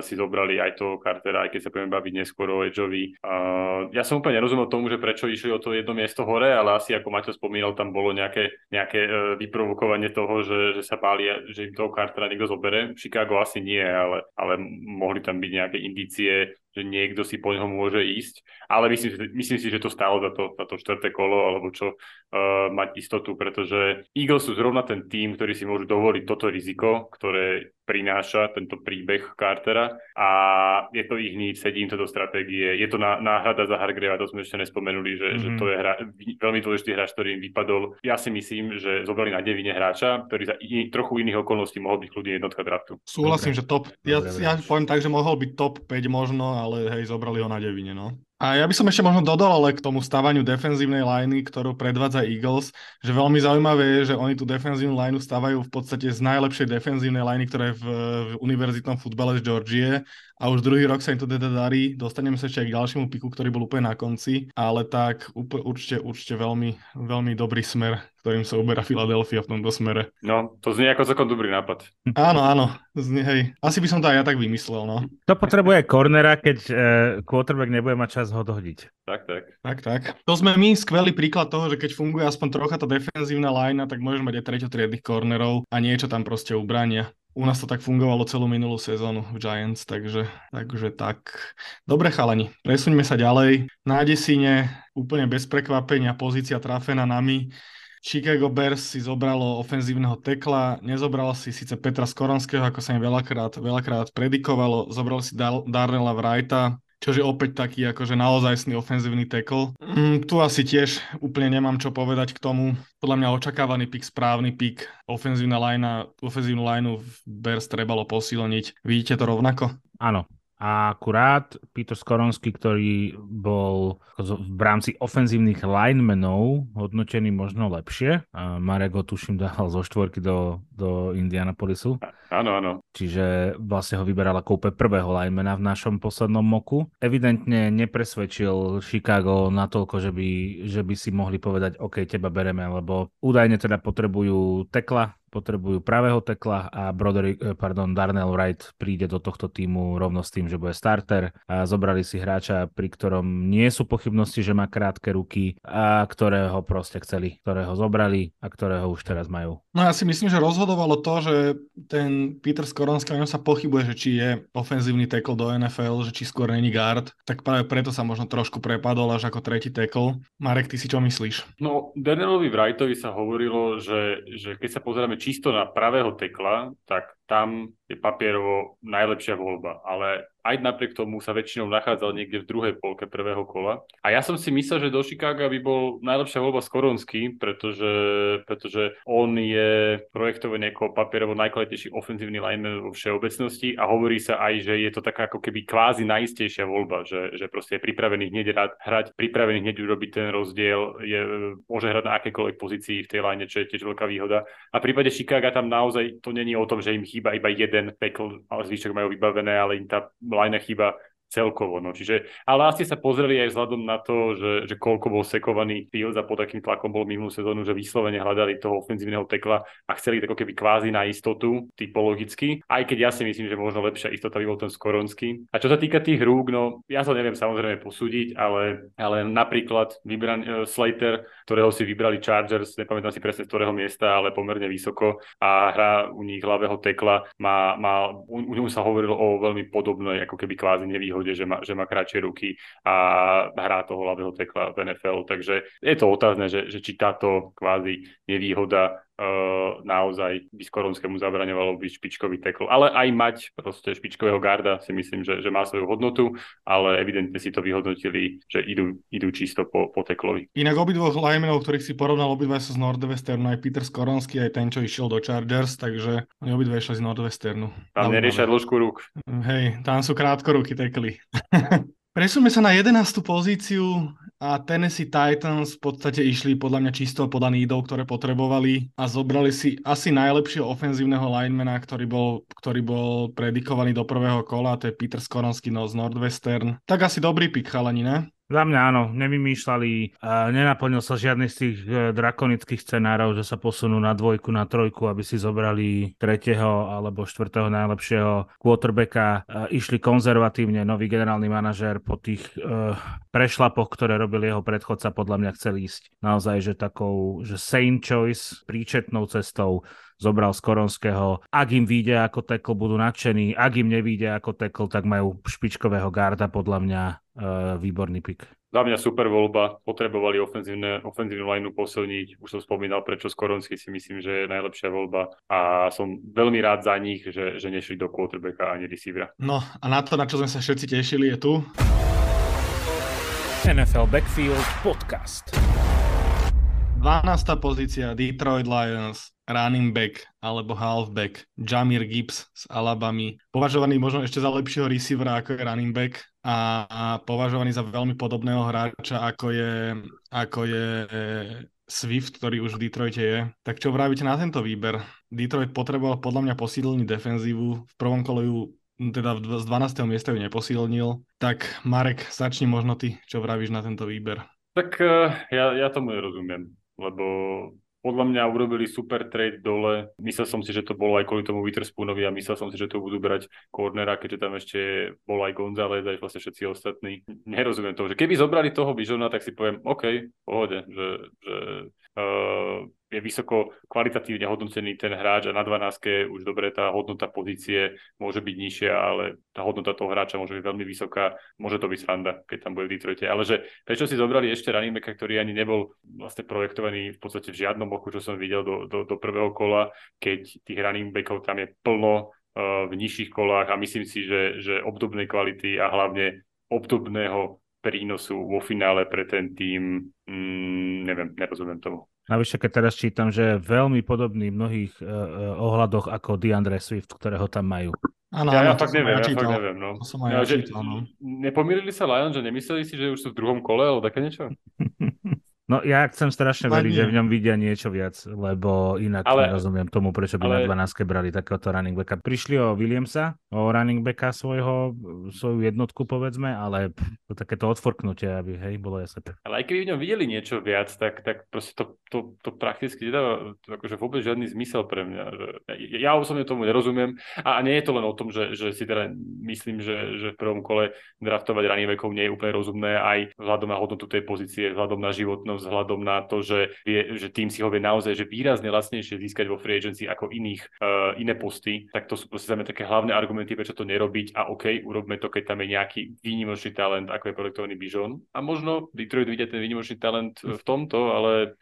si zobrali aj toho Cartera, aj keď sa budeme baviť neskôr o Edgeovi. Uh, ja som úplne nerozumel tomu, že prečo išli o to jedno miesto hore, ale asi ako Maťo spomínal, tam bolo nejaké, nejaké uh, vyprovokovanie toho, že, že sa páli, že im toho Cartera niekto zobere. Chicago asi nie, ale, ale mohli tam byť nejaké indície, že niekto si po ňom môže ísť, ale myslím, myslím si, že to stálo za to, za to štvrté kolo, alebo čo, uh, mať istotu, pretože Eagles sú zrovna ten tým, ktorý si môžu dovoliť toto riziko, ktoré prináša tento príbeh Cartera a je to ich nič, sedím to do stratégie. Je to náhrada za Hargreva, to sme ešte nespomenuli, že, mm-hmm. že to je hra, veľmi dôležitý hráč, ktorý im vypadol. Ja si myslím, že zobrali na devine hráča, ktorý za in, trochu iných okolností mohol byť kľudne jednotka draftu. Súhlasím, okay. že top, ja, ja poviem tak, že mohol byť top 5 možno, ale hej, zobrali ho na devine, no. A ja by som ešte možno dodal ale k tomu stavaniu defenzívnej liney, ktorú predvádza Eagles, že veľmi zaujímavé je, že oni tú defenzívnu lineu stavajú v podstate z najlepšej defenzívnej liney, ktorá je v, v univerzitnom futbale z Georgie a už druhý rok sa im to teda darí. Dostaneme sa ešte aj k ďalšiemu piku, ktorý bol úplne na konci, ale tak úplne, určite, určite veľmi, veľmi dobrý smer, ktorým sa uberá Philadelphia v tomto smere. No, to znie ako celkom dobrý nápad. Áno, áno, znie, hej. Asi by som to aj ja tak vymyslel, no. To potrebuje cornera, keď uh, quarterback nebude mať čas ho dohodiť. Tak, tak. Tak, tak. To sme my skvelý príklad toho, že keď funguje aspoň trocha tá defenzívna linea, tak môžeš mať aj treťotriedných cornerov a niečo tam proste ubrania. U nás to tak fungovalo celú minulú sezónu v Giants, takže, takže tak. Dobre chalani, presuňme sa ďalej. Na desine úplne bez prekvapenia pozícia trafená nami. Chicago Bears si zobralo ofenzívneho tekla, nezobralo si síce Petra Skoronského, ako sa im veľakrát, veľakrát predikovalo, zobral si Dar- Darnella Wrighta, čo opäť taký akože naozajstný ofenzívny tackle. Mm, tu asi tiež úplne nemám čo povedať k tomu. Podľa mňa očakávaný pick, správny pick, ofenzívna linea, ofenzívnu lineu v Bears trebalo posilniť. Vidíte to rovnako? Áno, a akurát Peter Skoronsky, ktorý bol v rámci ofenzívnych linemenov hodnotený možno lepšie. Marek ho tuším dal zo štvorky do, do Indianapolisu. Áno, áno. Čiže vlastne ho vyberala koupe prvého linemana v našom poslednom moku. Evidentne nepresvedčil Chicago natoľko, že by, že by si mohli povedať, OK, teba bereme, lebo údajne teda potrebujú tekla, potrebujú pravého tekla a Broderick, eh, pardon, Darnell Wright príde do tohto týmu rovno s tým, že bude starter a zobrali si hráča, pri ktorom nie sú pochybnosti, že má krátke ruky a ktorého proste chceli, ktorého zobrali a ktorého už teraz majú. No ja si myslím, že rozhodovalo to, že ten Peter ňom sa pochybuje, že či je ofenzívny tackle do NFL, že či skôr není guard, tak práve preto sa možno trošku prepadol až ako tretí tackle. Marek, ty si čo myslíš? No, Darnellovi Wrightovi sa hovorilo, že, že keď sa pozrieme čisto na pravého tekla, tak tam je papierovo najlepšia voľba, ale aj napriek tomu sa väčšinou nachádzal niekde v druhej polke prvého kola. A ja som si myslel, že do Chicago by bol najlepšia voľba Skoronsky, pretože, pretože on je projektovaný ako papierovo najkvalitnejší ofenzívny lineman vo všeobecnosti a hovorí sa aj, že je to taká ako keby kvázi najistejšia voľba, že, že proste je pripravený hneď rád hrať, pripravený hneď urobiť ten rozdiel, je, môže hrať na akékoľvek pozícii v tej line, čo je tiež veľká výhoda. A v prípade Chicago tam naozaj to není o tom, že im chýba iba jeden tackle, ale zvyšok majú vybavené, ale im tá line chýba celkovo. No. Čiže, ale asi sa pozreli aj vzhľadom na to, že, že koľko bol sekovaný Fields a pod akým tlakom bol minulú sezónu, že vyslovene hľadali toho ofenzívneho tekla a chceli tak keby kvázi na istotu, typologicky. Aj keď ja si myslím, že možno lepšia istota by bol ten Skoronský. A čo sa týka tých rúk, no ja to neviem samozrejme posúdiť, ale, ale napríklad vybran, uh, Slater, ktorého si vybrali Chargers, nepamätám si presne z ktorého miesta, ale pomerne vysoko a hrá u nich hlavého tekla, má, má, u, u sa hovorilo o veľmi podobnej ako keby kvázi nevýhode výhode, že má, že má kratšie ruky a hrá toho hlavného tekla v NFL. Takže je to otázne, že, že či táto kvázi nevýhoda uh, naozaj by Skoronskému zabraňovalo byť špičkový tekl. Ale aj mať proste špičkového garda si myslím, že, že má svoju hodnotu, ale evidentne si to vyhodnotili, že idú, idú čisto po, po teklovi. Inak obidvoch linemenov, ktorých si porovnal, obidva sú z Nordwesternu, aj Peter Skoronský, aj ten, čo išiel do Chargers, takže oni obidva išli z Nordwesternu. Tam neriešia dĺžku rúk. Hej, tam sú krátkoruky tekly. Presuňme sa na 11. pozíciu a Tennessee Titans v podstate išli podľa mňa čisto podľa nídov, ktoré potrebovali a zobrali si asi najlepšieho ofenzívneho linemana, ktorý bol, ktorý bol predikovaný do prvého kola, to je Peter Skoronsky no z Nordwestern. Tak asi dobrý pik, chalani, ne? Za mňa áno, nevymýšľali, nenaplnil sa žiadny z tých e, drakonických scenárov, že sa posunú na dvojku, na trojku, aby si zobrali tretieho alebo štvrtého najlepšieho quarterbacka. Išli konzervatívne, nový generálny manažér po tých uh, prešlapoch, ktoré robil jeho predchodca, podľa mňa chcel ísť naozaj, že takou, že sane choice, príčetnou cestou zobral z Koronského. Ak im vyjde ako tackle, budú nadšení. Ak im nevíde ako tackle, tak majú špičkového garda, podľa mňa uh, výborný pik. Za mňa super voľba, potrebovali ofenzívne, ofenzívnu lineu posilniť, už som spomínal, prečo Skoronsky si myslím, že je najlepšia voľba a som veľmi rád za nich, že, že nešli do quarterbacka ani receivera. No a na to, na čo sme sa všetci tešili, je tu NFL Backfield Podcast. 12. pozícia Detroit Lions, running back alebo halfback Jamir Gibbs z Alabamy. Považovaný možno ešte za lepšieho receivera ako je running back a, a považovaný za veľmi podobného hráča ako je, ako je e, Swift, ktorý už v Detroite je. Tak čo vravíte na tento výber? Detroit potreboval podľa mňa posílniť defenzívu. V prvom kole ju teda z 12. miesta ju neposilnil. Tak Marek, začni možno ty, čo vravíš na tento výber. Tak uh, ja, ja tomu nerozumiem, lebo podľa mňa urobili super trade dole. Myslel som si, že to bolo aj kvôli tomu Witherspoonovi a myslel som si, že to budú brať cornera, keďže tam ešte bol aj González, aj vlastne všetci ostatní. Nerozumiem toho, že keby zobrali toho Bijona, tak si poviem, OK, pohode, že, že je vysoko kvalitatívne hodnotený ten hráč a na 12 už dobre tá hodnota pozície môže byť nižšia, ale tá hodnota toho hráča môže byť veľmi vysoká, môže to byť sranda, keď tam bude v Detroite. Ale že prečo si zobrali ešte running ktorý ani nebol vlastne projektovaný v podstate v žiadnom oku, čo som videl do, do, do prvého kola, keď tých running tam je plno uh, v nižších kolách a myslím si, že, že obdobnej kvality a hlavne obdobného prínosu vo finále pre ten tým, mm, neviem, nerozumiem tomu. Navyše, keď teraz čítam, že je veľmi podobný v mnohých uh, ohľadoch ako DeAndre Swift, ktorého tam majú. Áno, ja, ja fakt neviem, ja fakt neviem, no. To som aj ja, ja čítal, no. Nepomýlili sa Lions, že nemysleli si, že už sú v druhom kole, alebo také niečo? No ja chcem strašne veriť, že v ňom vidia niečo viac, lebo inak ale, nerozumiem tomu, prečo by ale, na 12 brali takéhoto running backa. Prišli o Williamsa, o running backa svojho, svoju jednotku povedzme, ale to takéto odforknutie, aby hej, bolo jasné. Ale aj keby v ňom videli niečo viac, tak, tak proste to, to, to prakticky nedáva to akože vôbec žiadny zmysel pre mňa. Ja osobne tomu nerozumiem a, a nie je to len o tom, že, že si teda myslím, že, že v prvom kole draftovať running backov nie je úplne rozumné aj vzhľadom na hodnotu tej pozície, vzhľadom na životnosť vzhľadom na to, že, vie, že tým si ho vie naozaj že výrazne lacnejšie získať vo free agency ako iných uh, iné posty, tak to sú proste také hlavné argumenty, prečo to nerobiť a OK, urobme to, keď tam je nejaký výnimočný talent, ako je projektovaný Bijon. A možno Detroit vidia ten výnimočný talent v tomto, ale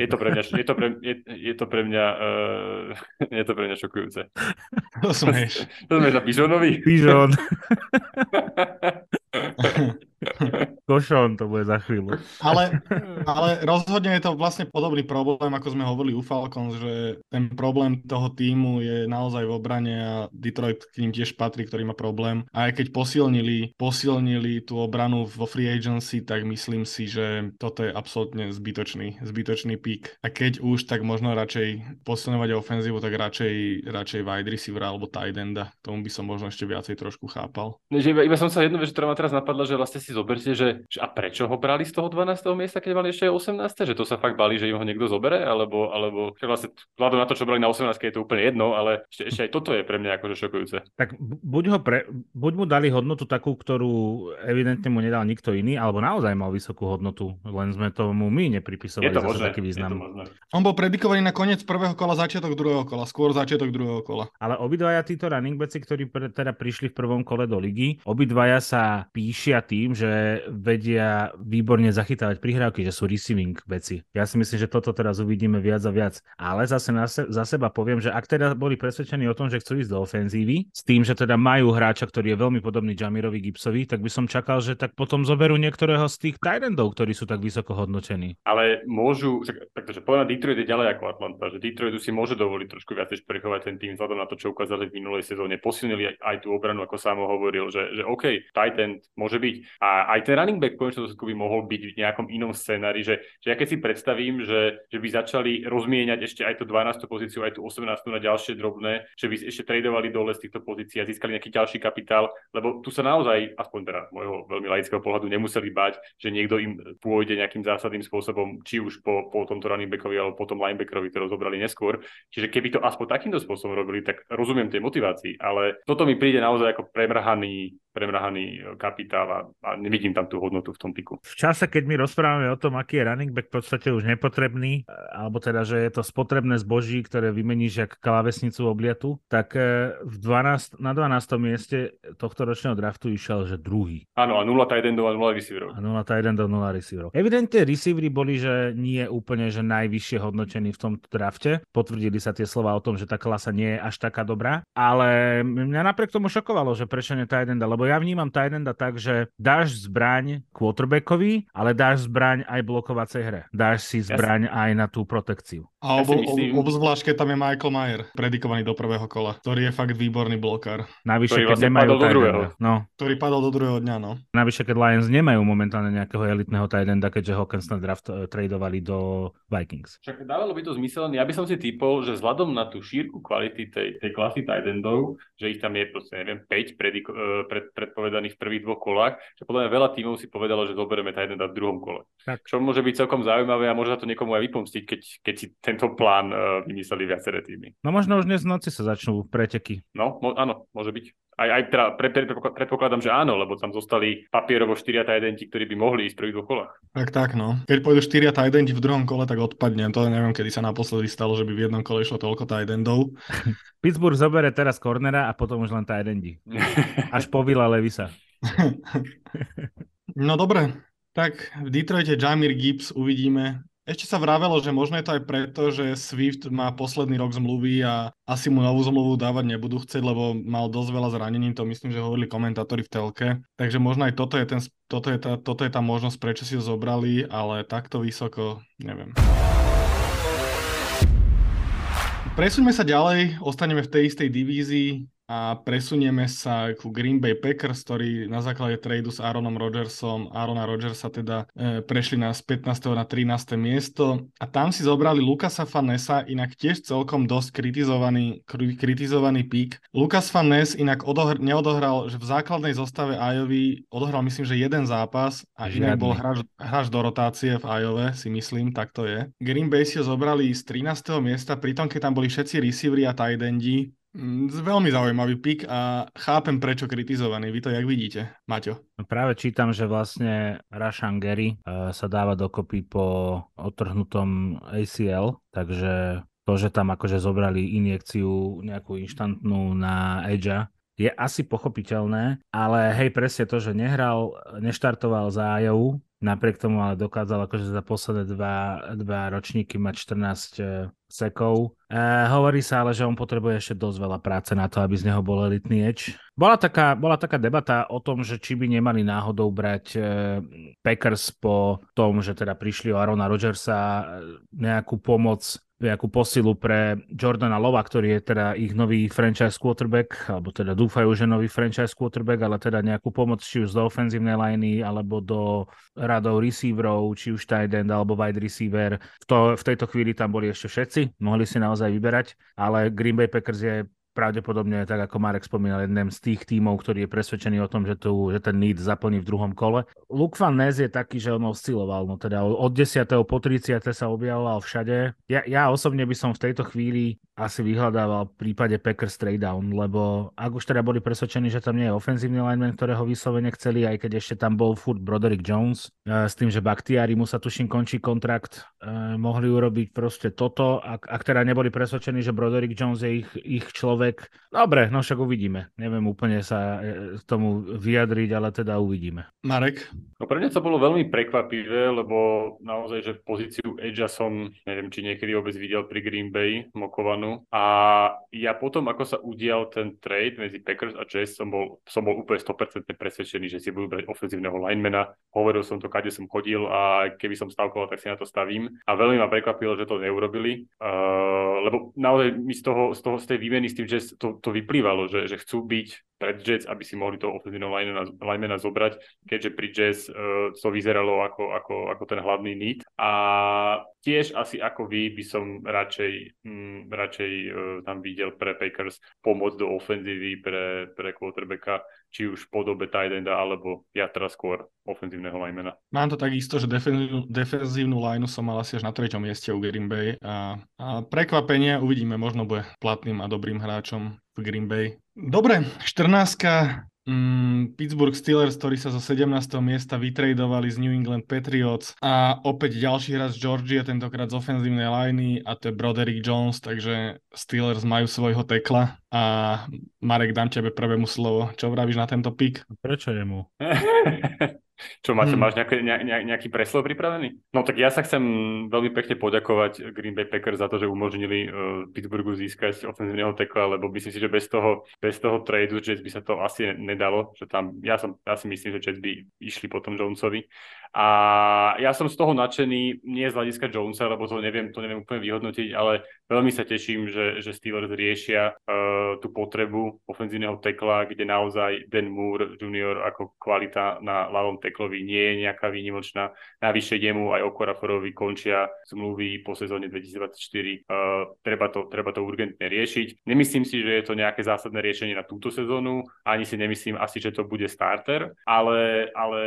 je to pre mňa, je to pre, je, je to pre mňa, uh, je to pre mňa šokujúce. To smeješ. To sme na Bijonovi. Bijon. Košon to bude za chvíľu. Ale, ale rozhodne je to vlastne podobný problém, ako sme hovorili u Falcons, že ten problém toho týmu je naozaj v obrane a Detroit k ním tiež patrí, ktorý má problém. A aj keď posilnili, posilnili tú obranu vo free agency, tak myslím si, že toto je absolútne zbytočný, zbytočný pík. A keď už, tak možno radšej posilňovať ofenzívu, tak radšej, radšej wide receiver alebo tight enda. Tomu by som možno ešte viacej trošku chápal. Iba, iba som sa jednu vec, ktorá ma teraz napadla, že vlastne si zoberte, že, že a prečo ho brali z toho 12. miesta, keď mali ešte 18. Že to sa fakt bali, že im ho niekto zobere, alebo, alebo že vlastne vzhľadom na to, čo brali na 18. je to úplne jedno, ale ešte, ešte aj toto je pre mňa akože šokujúce. Tak buď, ho pre, buď mu dali hodnotu takú, ktorú evidentne mu nedal nikto iný, alebo naozaj mal vysokú hodnotu, len sme tomu my nepripisovali je to možné, taký význam. On bol predikovaný na koniec prvého kola, začiatok druhého kola, skôr začiatok druhého kola. Ale obidvaja títo running backi, ktorí pre, teda prišli v prvom kole do ligy, obidvaja sa píšia tým, že vedia výborne zachytávať prihrávky, že sú receiving veci. Ja si myslím, že toto teraz uvidíme viac a viac. Ale zase na se, za seba poviem, že ak teda boli presvedčení o tom, že chcú ísť do ofenzívy, s tým, že teda majú hráča, ktorý je veľmi podobný Jamirovi Gibsovi, tak by som čakal, že tak potom zoberú niektorého z tých Tyrandov, ktorí sú tak vysoko hodnotení. Ale môžu, takže povedať, Detroit je ďalej ako Atlanta, že Detroit si môže dovoliť trošku viac šperichovať ten tým vzhľadom na to, čo ukázali v minulej sezóne. Posilnili aj, aj tú obranu, ako sám hovoril, že, že OK, Titan môže byť. A aj ten running back konečnom dôsledku by mohol byť v nejakom inom scenári, že, že ja keď si predstavím, že, že by začali rozmieňať ešte aj tú 12. pozíciu, aj tú 18. na ďalšie drobné, že by ešte tradovali dole z týchto pozícií a získali nejaký ďalší kapitál, lebo tu sa naozaj, aspoň teda môjho veľmi laického pohľadu, nemuseli bať, že niekto im pôjde nejakým zásadným spôsobom, či už po, po tomto running backovi alebo po tom linebackerovi, ktorého zobrali neskôr. Čiže keby to aspoň takýmto spôsobom robili, tak rozumiem tej motivácii, ale toto mi príde naozaj ako premrhaný premrhaný kapitál a, a nevidím tam tú hodnotu v tom piku. V čase, keď my rozprávame o tom, aký je running back v podstate už nepotrebný, alebo teda, že je to spotrebné zboží, ktoré vymeníš jak klávesnicu obliatu, tak e, v 12, na 12. mieste tohto ročného draftu išiel, že druhý. Áno, a 0 tight endov a 0 receiverov. A 0 tight endov, 0 receiverov. Evidentne receivery boli, že nie úplne, že najvyššie hodnotení v tomto drafte. Potvrdili sa tie slova o tom, že tá klasa nie je až taká dobrá, ale mňa napriek tomu šokovalo, že prečo nie tight enda, lebo ja vnímam tight enda tak, že dáš zbraň quarterbackovi, ale dáš zbraň aj blokovacej hre. Dáš si zbraň aj na tú protekciu. A ob, ob, obzvlášť, keď tam je Michael Mayer, predikovaný do prvého kola, ktorý je fakt výborný blokár. Navyše, keď vlastne nemajú do druhého. No. Ktorý padol do druhého dňa, no. Navyše, keď Lions nemajú momentálne nejakého elitného tight enda, keďže Hawkins na draft uh, tradovali do Vikings. Však dávalo by to zmysel, ja by som si typol, že vzhľadom na tú šírku kvality tej, tej klasy tight endov, že ich tam je proste, neviem, 5 prediko, uh, pred, predpovedaných v prvých dvoch kolách, že podľa mňa veľa tímov si povedalo, že zoberieme enda v druhom kole. Tak. Čo môže byť celkom zaujímavé a môže sa to niekomu aj vypomstiť, keď, keď si tento plán uh, vymysleli viaceré týmy. No možno už dnes v noci sa začnú preteky. No, mo- áno, môže byť. Aj, aj teda pre, pre, predpokladám, že áno, lebo tam zostali papierovo štyria tajdenti, ktorí by mohli ísť v prvých dvoch kolách. Tak, tak, no. Keď pôjdu štyria tajdenti v druhom kole, tak odpadne. To neviem, kedy sa naposledy stalo, že by v jednom kole išlo toľko tajdendov. Pittsburgh zobere teraz cornera a potom už len tajdendi. Až po Vila Levisa. no dobre, tak v Detroite Jamir Gibbs uvidíme, ešte sa vravelo, že možno je to aj preto, že Swift má posledný rok zmluvy a asi mu novú zmluvu dávať nebudú chcieť, lebo mal dosť veľa zranení, to myslím, že hovorili komentátori v telke. Takže možno aj toto je, ten, toto je, tá, toto je tá možnosť, prečo si ho zobrali, ale takto vysoko, neviem. Presuňme sa ďalej, ostaneme v tej istej divízii a presunieme sa ku Green Bay Packers, ktorí na základe tradu s Aaronom Rodgersom, Aarona Rodgersa teda e, prešli na z 15. na 13. miesto a tam si zobrali Lukasa Fanesa, inak tiež celkom dosť kritizovaný, kritizovaný pík. Lukas Fanes inak odohr- neodohral, že v základnej zostave Ajovy odohral myslím, že jeden zápas a Žiadny. inak bol hráč, hráč do rotácie v Ajove, si myslím, tak to je. Green Bay si ho zobrali z 13. miesta, pritom keď tam boli všetci receivery a tight endi, veľmi zaujímavý pik a chápem, prečo kritizovaný. Vy to jak vidíte, Maťo? No práve čítam, že vlastne Rashan Gary uh, sa dáva dokopy po otrhnutom ACL, takže to, že tam akože zobrali injekciu nejakú inštantnú na Edge, je asi pochopiteľné, ale hej, presne to, že nehral, neštartoval za Iowa, napriek tomu ale dokázal akože za posledné dva, dva ročníky mať 14 e, sekov. E, hovorí sa ale, že on potrebuje ešte dosť veľa práce na to, aby z neho bol elitný edge. Bola taká, bola taká debata o tom, že či by nemali náhodou brať e, Packers po tom, že teda prišli o Arona Rodgersa e, nejakú pomoc nejakú posilu pre Jordana Lova, ktorý je teda ich nový franchise quarterback, alebo teda dúfajú, že nový franchise quarterback, ale teda nejakú pomoc či už z ofenzívnej liney, alebo do radov receiverov, či už tight end alebo wide receiver. V, to, v tejto chvíli tam boli ešte všetci, mohli si naozaj vyberať, ale Green Bay Packers je pravdepodobne, tak ako Marek spomínal, jeden z tých tímov, ktorý je presvedčený o tom, že, tu, že ten need zaplní v druhom kole. Luke Van Ness je taký, že on osciloval, no teda od 10. po 30. sa objavoval všade. Ja, ja osobne by som v tejto chvíli asi vyhľadával v prípade Packers trade down, lebo ak už teda boli presvedčení, že tam nie je ofenzívny lineman, ktorého vyslovene chceli, aj keď ešte tam bol furt Broderick Jones, e, s tým, že Bakhtiari mu sa tuším končí kontrakt, e, mohli urobiť proste toto, ak, ak teda neboli presvedčení, že Broderick Jones je ich, ich človek. Dobre, no však uvidíme. Neviem úplne sa e, k tomu vyjadriť, ale teda uvidíme. Marek? No pre mňa to bolo veľmi prekvapivé, lebo naozaj, že pozíciu Edge som, neviem, či niekedy vôbec videl pri Green Bay mokovanú a ja potom, ako sa udial ten trade medzi Packers a Jazz, som bol, som bol úplne 100% presvedčený, že si budú brať ofenzívneho linemana. Hovoril som to, kade som chodil a keby som stavkoval, tak si na to stavím. A veľmi ma prekvapilo, že to neurobili, uh, lebo naozaj mi z toho, z toho z tej výmeny s tým Jazz to, to vyplývalo, že, že chcú byť pred Jets, aby si mohli to ofenzívneho linemana zobrať, keďže pri Jazz uh, to vyzeralo ako, ako, ako ten hlavný need. A tiež asi ako vy by som radšej, mm, radšej uh, tam videl pre Packers pomoc do ofenzívy pre, pre quarterbacka, či už v podobe tight enda, alebo ja teraz skôr ofenzívneho linemana. Mám to takisto, že defenzívnu, defenzívnu lineu som mal asi až na treťom mieste u Green Bay a, a prekvapenie uvidíme, možno bude platným a dobrým hráčom v Green Bay. Dobre, 14 Mm, Pittsburgh Steelers, ktorí sa zo 17. miesta vytredovali z New England Patriots a opäť ďalší hráč Georgia, tentokrát z ofenzívnej liney a to je Broderick Jones, takže Steelers majú svojho tekla a Marek, dám tebe prvému slovo. Čo vravíš na tento pik? Prečo jemu? Čo máte, hmm. máš nejaký, ne, nejaký preslov pripravený? No tak ja sa chcem veľmi pekne poďakovať Green Bay Packers za to, že umožnili uh, Pittsburghu získať ofenzívneho tekla, lebo myslím si, že bez toho, bez toho tradu Jets by sa to asi nedalo, že tam, ja, som, ja si myslím, že Jets by išli potom Jonesovi. A ja som z toho nadšený, nie z hľadiska Jonesa, lebo to neviem, to neviem úplne vyhodnotiť, ale veľmi sa teším, že, že Steelers riešia uh, tú potrebu ofenzívneho tekla, kde naozaj Dan Moore Jr. ako kvalita na ľavom teklovi nie je nejaká výnimočná. Navyše jemu aj Okoraforovi končia zmluvy po sezóne 2024. Uh, treba, to, treba to urgentne riešiť. Nemyslím si, že je to nejaké zásadné riešenie na túto sezónu, ani si nemyslím asi, že to bude starter, ale, ale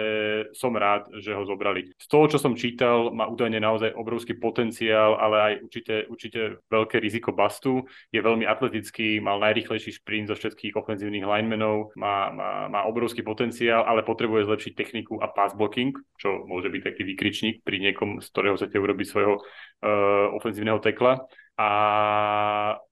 som rád, že ho zobrali. Z toho, čo som čítal, má údajne naozaj obrovský potenciál, ale aj určite, určite veľké riziko bastu. Je veľmi atletický, mal najrychlejší sprint zo všetkých ofenzívnych linemenov, má, má, má obrovský potenciál, ale potrebuje zlepšiť techniku a pass blocking, čo môže byť taký výkričník pri niekom, z ktorého chcete urobiť svojho uh, ofenzívneho tekla. A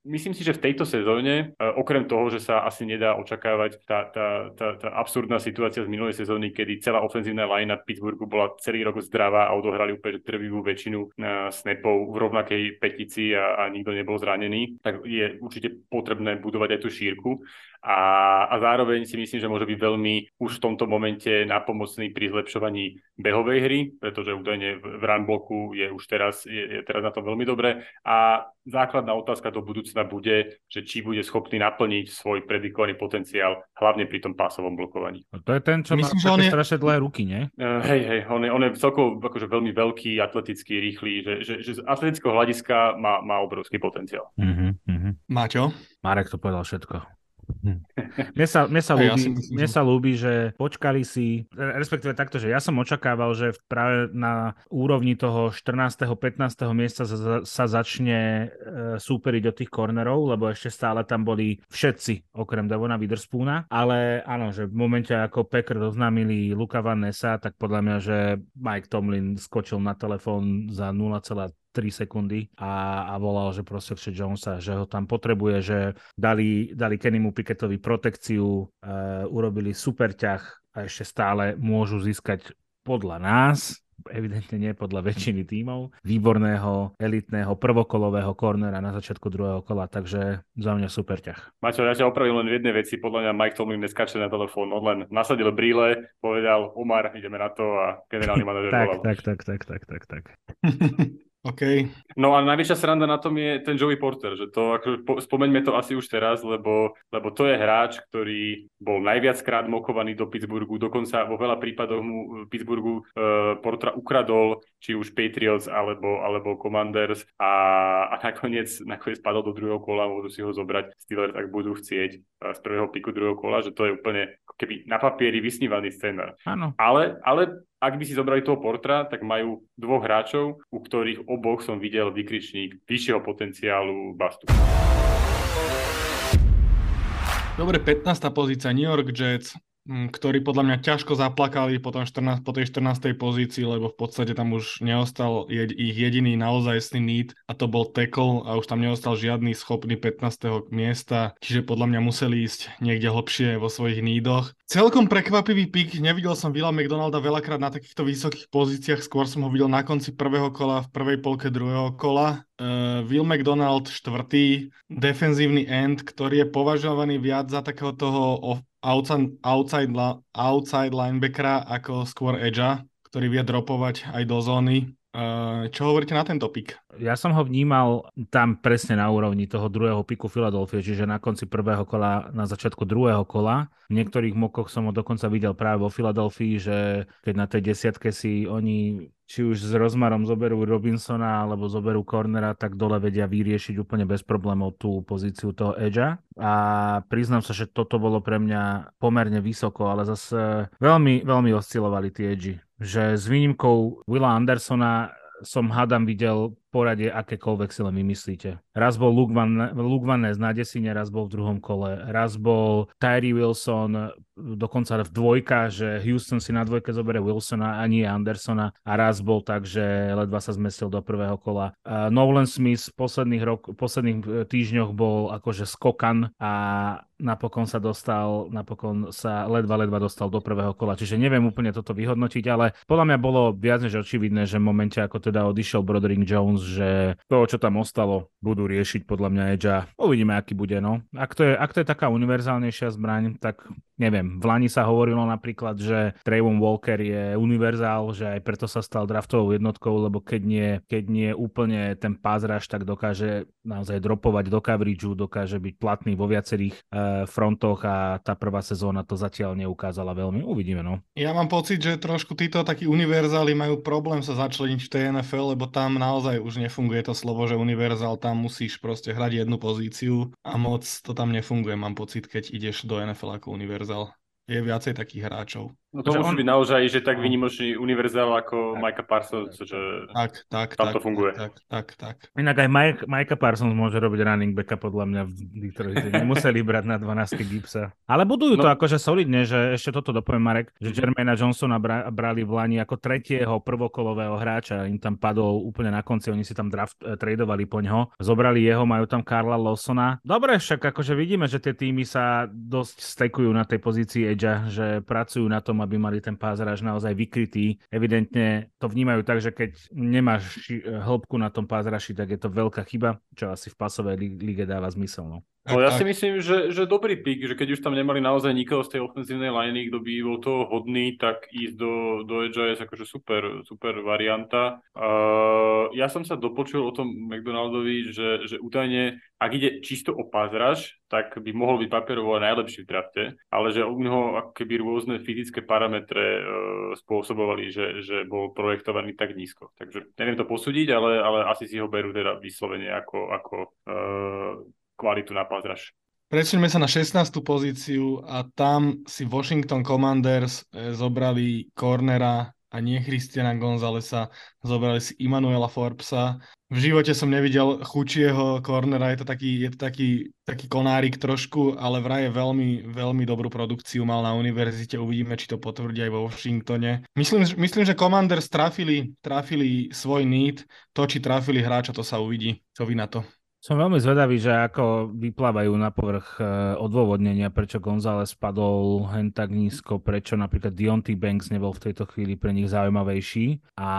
myslím si, že v tejto sezóne, e, okrem toho, že sa asi nedá očakávať tá, tá, tá, tá absurdná situácia z minulej sezóny, kedy celá ofenzívna linea Pittsburghu bola celý rok zdravá a odohrali úplne trvivú väčšinu e, snapov v rovnakej petici a, a nikto nebol zranený, tak je určite potrebné budovať aj tú šírku. A, a zároveň si myslím, že môže byť veľmi už v tomto momente napomocný pri zlepšovaní behovej hry, pretože údajne v run bloku je už teraz, je, je teraz na tom veľmi dobre. A základná otázka do budúcna bude, že či bude schopný naplniť svoj predikovaný potenciál, hlavne pri tom pásovom blokovaní. No to je ten, čo Myslím, má také je... strašne dlhé ruky, nie? Uh, hej, hej, on je, on je celkovo akože veľmi veľký, atletický, rýchly, že, že, že z atletického hľadiska má, má obrovský potenciál. Uh-huh, uh-huh. Maťo? Marek to povedal všetko. Hm. Mne sa, mne, sa ľúbi, ja myslím, mne sa ľúbi, že počkali si, respektíve takto, že ja som očakával, že práve na úrovni toho 14. 15. miesta sa, sa začne e, súperiť od tých kornerov, lebo ešte stále tam boli všetci, okrem Devona Witherspoona, ale áno, že v momente ako Packer doznámili Luka Van Nessa, tak podľa mňa, že Mike Tomlin skočil na telefón za 0,3 3 sekundy a, a volal, že proste chce Jonesa, že ho tam potrebuje, že dali, dali Kennymu Picketovi protekciu, uh, urobili super ťah a ešte stále môžu získať podľa nás, evidentne nie podľa väčšiny tímov, výborného, elitného, prvokolového kornera na začiatku druhého kola, takže za mňa super ťah. Maťo, ja ťa opravím len v jednej veci, podľa mňa Mike Tomlin neskače na telefón, on len nasadil brýle, povedal Omar, ideme na to a generálny manažer tak, volal. Tak, tak, tak, tak, tak, tak. OK. No a najväčšia sranda na tom je ten Joey Porter, že to, ako, spomeňme to asi už teraz, lebo, lebo to je hráč, ktorý bol najviackrát mokovaný do Pittsburghu, dokonca vo veľa prípadoch mu Pittsburghu uh, Portera ukradol, či už Patriots alebo, alebo Commanders a, a nakoniec, nakoniec padol do druhého kola, môžu si ho zobrať Steelers, ak budú chcieť uh, z prvého piku druhého kola, že to je úplne keby na papieri vysnívaný. Áno. Ale, ale ak by si zobrali toho Portra, tak majú dvoch hráčov, u ktorých oboch som videl vykričník vyššieho potenciálu Bastu. Dobre, 15. pozícia New York Jets, ktorí podľa mňa ťažko zaplakali po, tom 14, po tej 14. pozícii, lebo v podstate tam už neostal jed, ich jediný naozajstný need a to bol tackle a už tam neostal žiadny schopný 15. miesta, čiže podľa mňa museli ísť niekde hlbšie vo svojich nídoch. Celkom prekvapivý pik, nevidel som Vila McDonalda veľakrát na takýchto vysokých pozíciách, skôr som ho videl na konci prvého kola, v prvej polke druhého kola. Uh, Will McDonald štvrtý, defenzívny end, ktorý je považovaný viac za takého toho outside, outside, outside linebackera ako skôr edge, ktorý vie dropovať aj do zóny. Uh, čo hovoríte na tento pik? Ja som ho vnímal tam presne na úrovni toho druhého piku Philadelphia, čiže na konci prvého kola, na začiatku druhého kola. V niektorých mokoch som ho dokonca videl práve vo Filadelfii, že keď na tej desiatke si oni či už s rozmarom zoberú Robinsona alebo zoberú cornera, tak dole vedia vyriešiť úplne bez problémov tú pozíciu toho edgea. A priznám sa, že toto bolo pre mňa pomerne vysoko, ale zase veľmi, veľmi oscilovali tie edgy. Že s výnimkou Willa Andersona som hadam videl poradie akékoľvek si len vymyslíte. Raz bol Luke Van, Luke Van Ness na raz bol v druhom kole, raz bol Tyree Wilson dokonca v dvojka, že Houston si na dvojke zoberie Wilsona a nie Andersona a raz bol tak, že ledva sa zmestil do prvého kola. Uh, Nolan Smith v posledných, rok, posledných e, týždňoch bol akože skokan a napokon sa dostal, napokon sa ledva, ledva dostal do prvého kola. Čiže neviem úplne toto vyhodnotiť, ale podľa mňa bolo viac než očividné, že v momente, ako teda odišiel Broderick Jones, že to, čo tam ostalo, budú riešiť podľa mňa Edge a uvidíme, aký bude. No. Ak, to je, ak to je taká univerzálnejšia zbraň, tak neviem. V Lani sa hovorilo napríklad, že Trayvon Walker je univerzál, že aj preto sa stal draftovou jednotkou, lebo keď nie, keď nie úplne ten pázraž, tak dokáže naozaj dropovať do coverageu, dokáže byť platný vo viacerých uh, frontoch a tá prvá sezóna to zatiaľ neukázala veľmi. Uvidíme, no. Ja mám pocit, že trošku títo takí univerzáli majú problém sa začleniť v tej NFL, lebo tam naozaj už nefunguje to slovo, že univerzál, tam musíš proste hrať jednu pozíciu a moc to tam nefunguje, mám pocit, keď ideš do NFL ako univerzál. Je viacej takých hráčov. No to musí on... byť naozaj, že tak vynimočný univerzál ako tak, Micah Parsons, že tak, tak, tam tak, to funguje. Tak, tak, tak. Inak aj Mike, Micah Parsons môže robiť running backa podľa mňa v Detroite. Nemuseli brať na 12 Gipsa. Ale budujú no. to akože solidne, že ešte toto dopoviem Marek, že Jermaina Johnsona bra- brali v Lani ako tretieho prvokolového hráča. Im tam padol úplne na konci, oni si tam draft, eh, tradovali po ňo. Zobrali jeho, majú tam Karla Lawsona. Dobre, však akože vidíme, že tie týmy sa dosť stekujú na tej pozícii Edge, že pracujú na tom, aby mali ten pázraž naozaj vykrytý. Evidentne to vnímajú tak, že keď nemáš hĺbku na tom pázraši, tak je to veľká chyba, čo asi v pasovej lige dáva zmysel. No. No ja si myslím, že, že dobrý pik, že keď už tam nemali naozaj nikoho z tej ofenzívnej liney, kto by bol toho hodný, tak ísť do, do Edge je akože super, super varianta. Uh, ja som sa dopočul o tom McDonaldovi, že, že údajne, ak ide čisto o pázraž, tak by mohol byť papierovo najlepší v drafte, ale že u neho keby rôzne fyzické parametre uh, spôsobovali, že, že bol projektovaný tak nízko. Takže neviem to posúdiť, ale, ale asi si ho berú teda vyslovene ako, ako uh, kvalitu na pázraž. Presuňme sa na 16. pozíciu a tam si Washington Commanders eh, zobrali cornera a nie Christiana Gonzalesa, zobrali si Immanuela Forbesa. V živote som nevidel chučieho cornera, je to taký, je to taký, taký konárik trošku, ale vraj veľmi, veľmi dobrú produkciu mal na univerzite, uvidíme, či to potvrdí aj vo Washingtone. Myslím, myslím že Commanders trafili, trafili svoj need, to, či trafili hráča, to sa uvidí. Čo vy na to? Som veľmi zvedavý, že ako vyplávajú na povrch e, odôvodnenia, prečo González spadol hen tak nízko, prečo napríklad Dionty Banks nebol v tejto chvíli pre nich zaujímavejší. A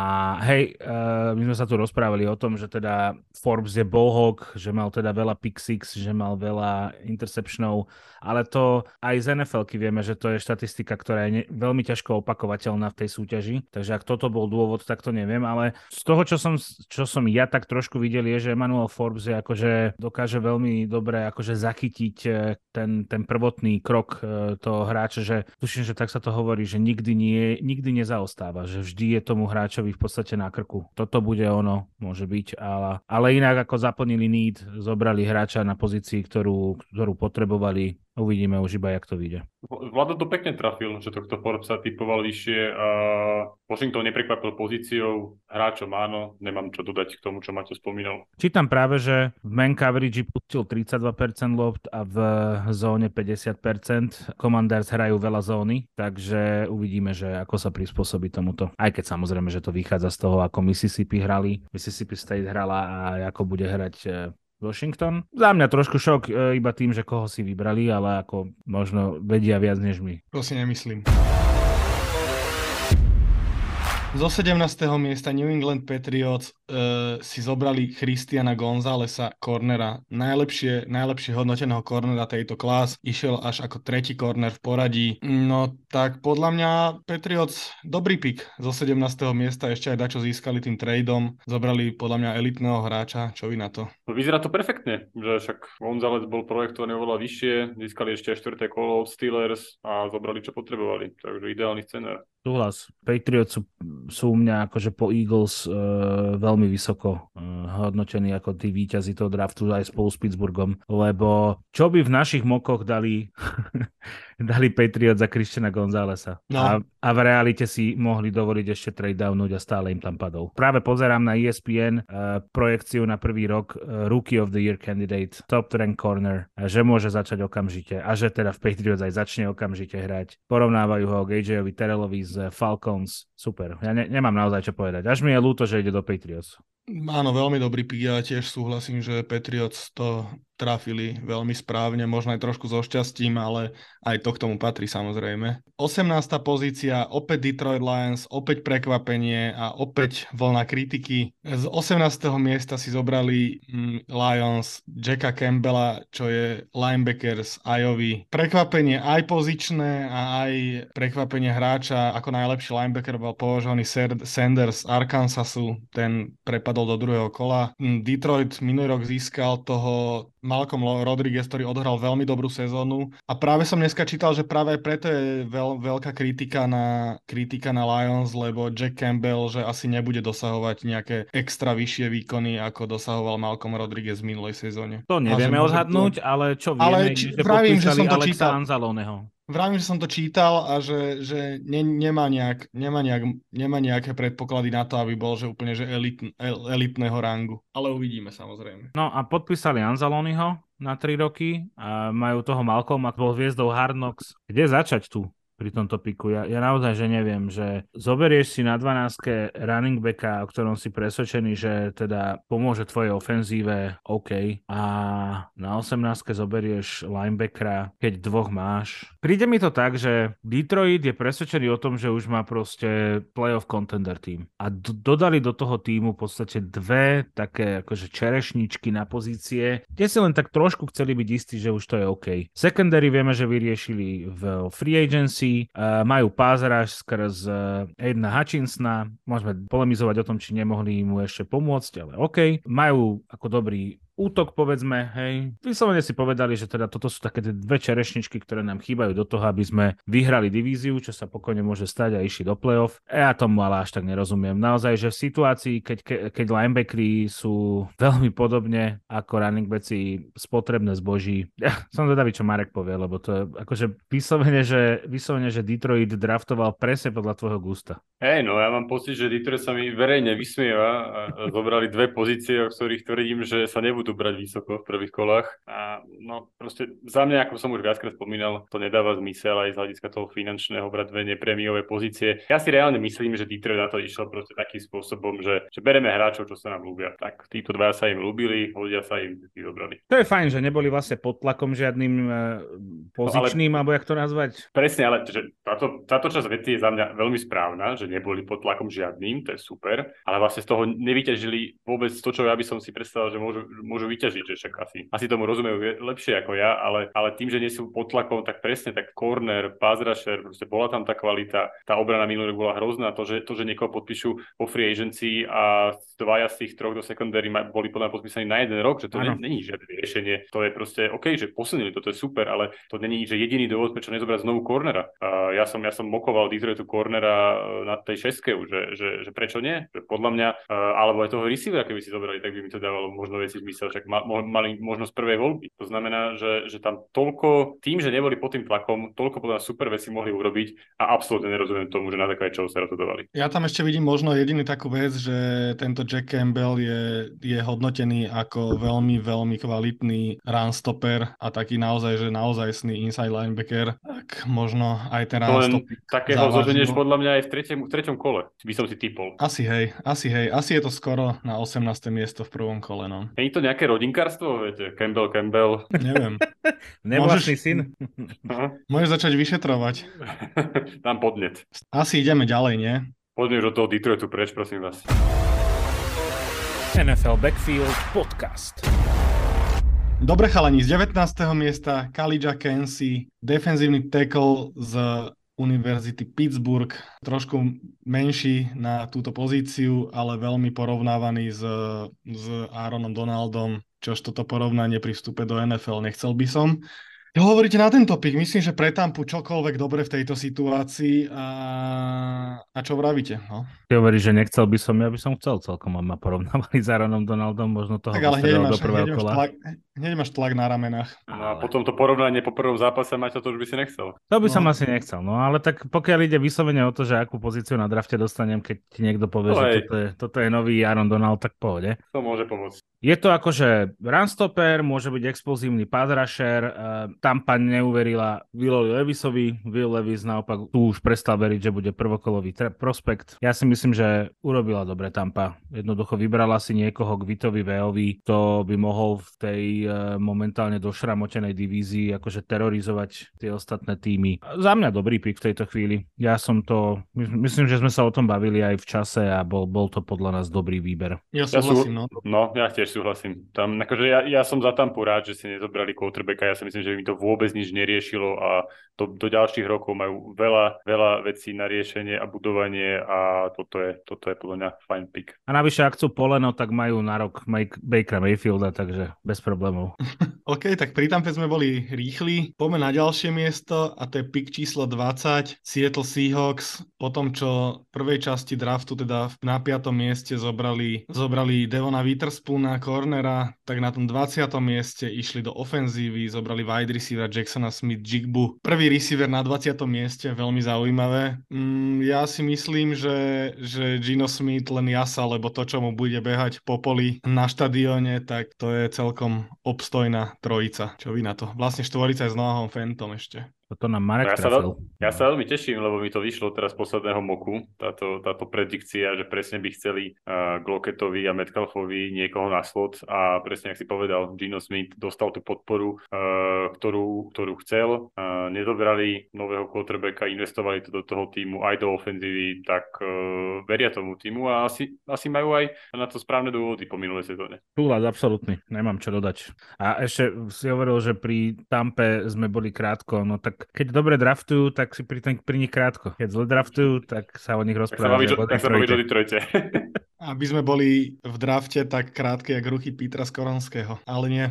hej, e, my sme sa tu rozprávali o tom, že teda Forbes je bohok, že mal teda veľa pick six, že mal veľa interceptionov, ale to aj z nfl vieme, že to je štatistika, ktorá je veľmi ťažko opakovateľná v tej súťaži, takže ak toto bol dôvod, tak to neviem, ale z toho, čo som, čo som ja tak trošku videl, je, že Emmanuel Forbes je ako akože dokáže veľmi dobre akože zachytiť e, ten, ten prvotný krok e, toho hráča, že tuším, že tak sa to hovorí, že nikdy, nie, nikdy nezaostáva, že vždy je tomu hráčovi v podstate na krku. Toto bude ono, môže byť, ale, ale inak ako zaplnili need, zobrali hráča na pozícii, ktorú, ktorú potrebovali, Uvidíme už iba, jak to vyjde. Vlado to pekne trafil, že tohto Forbesa typoval vyššie a Washington neprekvapil pozíciou, hráčom áno, nemám čo dodať k tomu, čo Maťo spomínal. Čítam práve, že v man coverage pustil 32% loft a v zóne 50%. Commanders hrajú veľa zóny, takže uvidíme, že ako sa prispôsobí tomuto. Aj keď samozrejme, že to vychádza z toho, ako Mississippi hrali. Mississippi State hrala a ako bude hrať eh, Washington. Za mňa trošku šok e, iba tým, že koho si vybrali, ale ako možno vedia viac než my. To si nemyslím. Zo 17. miesta New England Patriots uh, si zobrali Christiana Gonzalesa, cornera, najlepšie, najlepšie hodnoteného cornera tejto klas. Išiel až ako tretí corner v poradí. No tak podľa mňa Patriots dobrý pik. Zo 17. miesta ešte aj dačo získali tým tradeom. Zobrali podľa mňa elitného hráča. Čo vy na to? Vyzerá to perfektne, že však Gonzales bol projektovaný oveľa vyššie, získali ešte aj štvrté kolo od Steelers a zobrali čo potrebovali. Takže ideálny scenár. Súhlas. Patriots sú, sú u mňa akože po Eagles uh, veľmi vysoko uh, hodnotení ako tí víťazi toho draftu aj spolu s Pittsburghom, lebo čo by v našich mokoch dali dali Patriot za Christiana Gonzalesa. No. A, a v realite si mohli dovoliť ešte trade downúť a stále im tam padol. Práve pozerám na ESPN uh, projekciu na prvý rok uh, Rookie of the Year candidate, top rank corner, a že môže začať okamžite a že teda v Patriots aj začne okamžite hrať. Porovnávajú ho k AJ-ovi Terrelovi z Falcons. Super. Ja ne, nemám naozaj čo povedať. Až mi je ľúto, že ide do Patriots. Áno, veľmi dobrý. Ja tiež súhlasím, že Patriots to trafili veľmi správne, možno aj trošku so šťastím, ale aj to k tomu patrí samozrejme. 18. pozícia, opäť Detroit Lions, opäť prekvapenie a opäť vlna kritiky. Z 18. miesta si zobrali mm, Lions Jacka Campbella, čo je linebacker z Iowa. Prekvapenie aj pozičné a aj prekvapenie hráča. Ako najlepší linebacker bol považovaný Sanders z Arkansasu, ten prepadol do druhého kola. Mm, Detroit minulý rok získal toho Malcolm Rodriguez, ktorý odhral veľmi dobrú sezónu. A práve som dneska čítal, že práve preto je veľ, veľká kritika na, kritika na Lions, lebo Jack Campbell, že asi nebude dosahovať nejaké extra vyššie výkony, ako dosahoval Malcolm Rodriguez v minulej sezóne. To nevieme odhadnúť, to... ale čo vieme, ale či, že pravím, že som to Alexa čítal. Anzaloneho. Vravím, že som to čítal a že, že ne, nemá, nejak, nemá, nejak, nemá nejaké predpoklady na to, aby bol že úplne že elit, el, elitného rangu. Ale uvidíme samozrejme. No a podpísali Anzaloniho na 3 roky a majú toho Malcolma, bol hviezdou Hard Knocks. Kde začať tu? pri tomto piku. Ja, ja naozaj, že neviem, že zoberieš si na 12 running backa, o ktorom si presvedčený, že teda pomôže tvojej ofenzíve, OK. A na 18 zoberieš linebackera, keď dvoch máš. Príde mi to tak, že Detroit je presvedčený o tom, že už má proste playoff contender tým. A do- dodali do toho týmu v podstate dve také akože čerešničky na pozície, kde si len tak trošku chceli byť istí, že už to je OK. Secondary vieme, že vyriešili v free agency, uh, majú pázraž skrz uh, Aidena Hutchinsona, môžeme polemizovať o tom, či nemohli mu ešte pomôcť, ale OK. Majú ako dobrý útok, povedzme, hej. Vyslovene si povedali, že teda toto sú také dve čerešničky, ktoré nám chýbajú do toho, aby sme vyhrali divíziu, čo sa pokojne môže stať a išli do playoff. Ja tomu ale až tak nerozumiem. Naozaj, že v situácii, keď, ke, keď linebackery sú veľmi podobne ako running backi spotrebné zboží, ja som zvedavý, čo Marek povie, lebo to je akože vyslovene, že, vyslovene, že Detroit draftoval presne podľa tvojho gusta. Hej, no ja mám pocit, že Detroit sa mi verejne vysmieva a zobrali dve pozície, o ktorých tvrdím, že sa nebudú budú brať vysoko v prvých kolách. A no proste za mňa, ako som už viackrát spomínal, to nedáva zmysel aj z hľadiska toho finančného brať dve neprémiové pozície. Ja si reálne myslím, že Detroit na to išiel proste takým spôsobom, že, že bereme hráčov, čo sa nám ľúbia. Tak títo dva sa im ľúbili, ľudia sa im vybrali. To je fajn, že neboli vlastne pod tlakom žiadnym uh, pozičným, no, ale, alebo jak to nazvať? Presne, ale že táto, táto časť vety je za mňa veľmi správna, že neboli pod tlakom žiadnym, to je super, ale vlastne z toho nevyťažili vôbec to, čo ja by som si predstavil, že môžu, môžu vyťažiť, že však asi, asi tomu rozumejú lepšie ako ja, ale, ale tým, že nie sú pod tlakom, tak presne tak corner, pass rusher, proste bola tam tá kvalita, tá obrana minulý bola hrozná, to, že, to, že niekoho podpíšu po free agency a dvaja z tých troch do secondary boli podľa podpísaní na jeden rok, že to není žiadne riešenie. To je proste OK, že posunili, toto je super, ale to není, že jediný dôvod, prečo nezobrať znovu cornera. Uh, ja som ja som mokoval Detroitu cornera na tej šeske, že, že, že prečo nie? Že podľa mňa, uh, alebo aj toho receivera, keby si zobrali, tak by mi to dávalo možno veci zmysel, však ma, mali možnosť prvej voľby. To znamená, že, že tam toľko, tým, že neboli pod tým tlakom, toľko podľa super veci mohli urobiť a absolútne nerozumiem tomu, že na základe čoho sa rozhodovali. Ja tam ešte vidím možno jediný takú vec, že tento Jack Campbell je, je hodnotený ako veľmi, veľmi kvalitný runstopper a taký naozaj, že naozajstný inside linebacker, tak možno aj ten runstop. Takého zoženieš podľa mňa aj v treťom, v treťom kole, by som si typol. Asi hej, asi hej, asi je to skoro na 18. miesto v prvom kole, no. Je to nejaké rodinkárstvo, viete, Campbell, Campbell. Neviem. Nevlastný syn. Môžeš začať vyšetrovať. Tam podnet. Asi ideme ďalej, nie? Poďme už do toho Detroitu preč, prosím vás. NFL Backfield Podcast. Dobre chalani, z 19. miesta Kalidža Kensi, defenzívny tackle z Univerzity Pittsburgh, trošku menší na túto pozíciu, ale veľmi porovnávaný s, s Aaronom Donaldom, čož toto porovnanie pri vstupe do NFL nechcel by som. Čo hovoríte na ten topik? Myslím, že pre Tampu čokoľvek dobre v tejto situácii a, a čo vravíte? No? Ty hovoríš, že nechcel by som, ja by som chcel celkom, ma porovnávali s Aaronom Donaldom, možno toho tak, ale hneď máš, do prvého hneď, kola. máš tlak, hneď máš tlak na ramenách. No a potom to porovnanie po prvom zápase mať to už by si nechcel. To by som No. asi nechcel, no ale tak pokiaľ ide vyslovene o to, že akú pozíciu na drafte dostanem, keď ti niekto povie, No že toto je, toto je nový Aaron Donald, tak pohode. To môže pomôcť. Je to akože runstopper, môže byť explozívny pass rusher, uh, Tampa neuverila Willovi Levisovi, Will Levis naopak tu už prestal veriť, že bude prvokolový tre- prospekt. Ja si myslím, že urobila dobre Tampa. Jednoducho vybrala si niekoho k Vitovi Veovi, to by mohol v tej uh, momentálne došramotenej divízii akože terorizovať tie ostatné týmy. Za mňa dobrý pick v tejto chvíli. Ja som to, my- myslím, že sme sa o tom bavili aj v čase a bol, bol to podľa nás dobrý výber. Ja Ja sú- súhlasím, no. No, ja tiež súhlasím. Tam, akože ja, ja som za Tampu rád, že si nezobrali quarterbacka. Ja si myslím, že by mi to vôbec nič neriešilo a to, do ďalších rokov majú veľa, veľa vecí na riešenie a budovanie a toto je, toto je podľa mňa fajn pick. A navyše, ak chcú poleno, tak majú na rok Mike, Bakera Mayfielda, takže bez problémov. OK, tak pri Tampe sme boli rýchli. Poďme na ďalšie miesto a to je pick číslo 20, Seattle Seahawks. Po tom, čo v prvej časti draftu, teda na 5. mieste zobrali, zobrali Devona Witherspoona, cornera, tak na tom 20. mieste išli do ofenzívy, zobrali wide receiver Jacksona Smith Jigbu. Prvý receiver na 20. mieste, veľmi zaujímavé. Mm, ja si myslím, že, že Gino Smith len jasa, lebo to, čo mu bude behať po poli na štadióne, tak to je celkom obstojná trojica. Čo vy na to? Vlastne štvorica je s Noahom Fentom ešte. Toto nám Marek Ja sa, veľ, ja sa veľmi teším, lebo mi to vyšlo teraz z posledného moku, táto, táto predikcia, že presne by chceli uh, Glocketovi a Metcalfovi niekoho na slot a presne, ak si povedal, Gino Smith dostal tú podporu, uh, ktorú, ktorú chcel. Uh, nezobrali nového quarterbacka, investovali to do toho týmu, aj do ofenzívy, tak uh, veria tomu týmu a asi, asi majú aj na to správne dôvody po minulej sezóne. Súhlas, absolútny. Nemám čo dodať. A ešte si hovoril, že pri Tampe sme boli krátko, no tak keď dobre draftujú, tak si pri, ten, pri nich krátko. Keď zle draftujú, tak sa o nich Tak sa rozpráva. baví, že ako tak sa baví do Detroite. Aby sme boli v drafte tak krátke, jak ruky Petra Skoronského. Ale nie.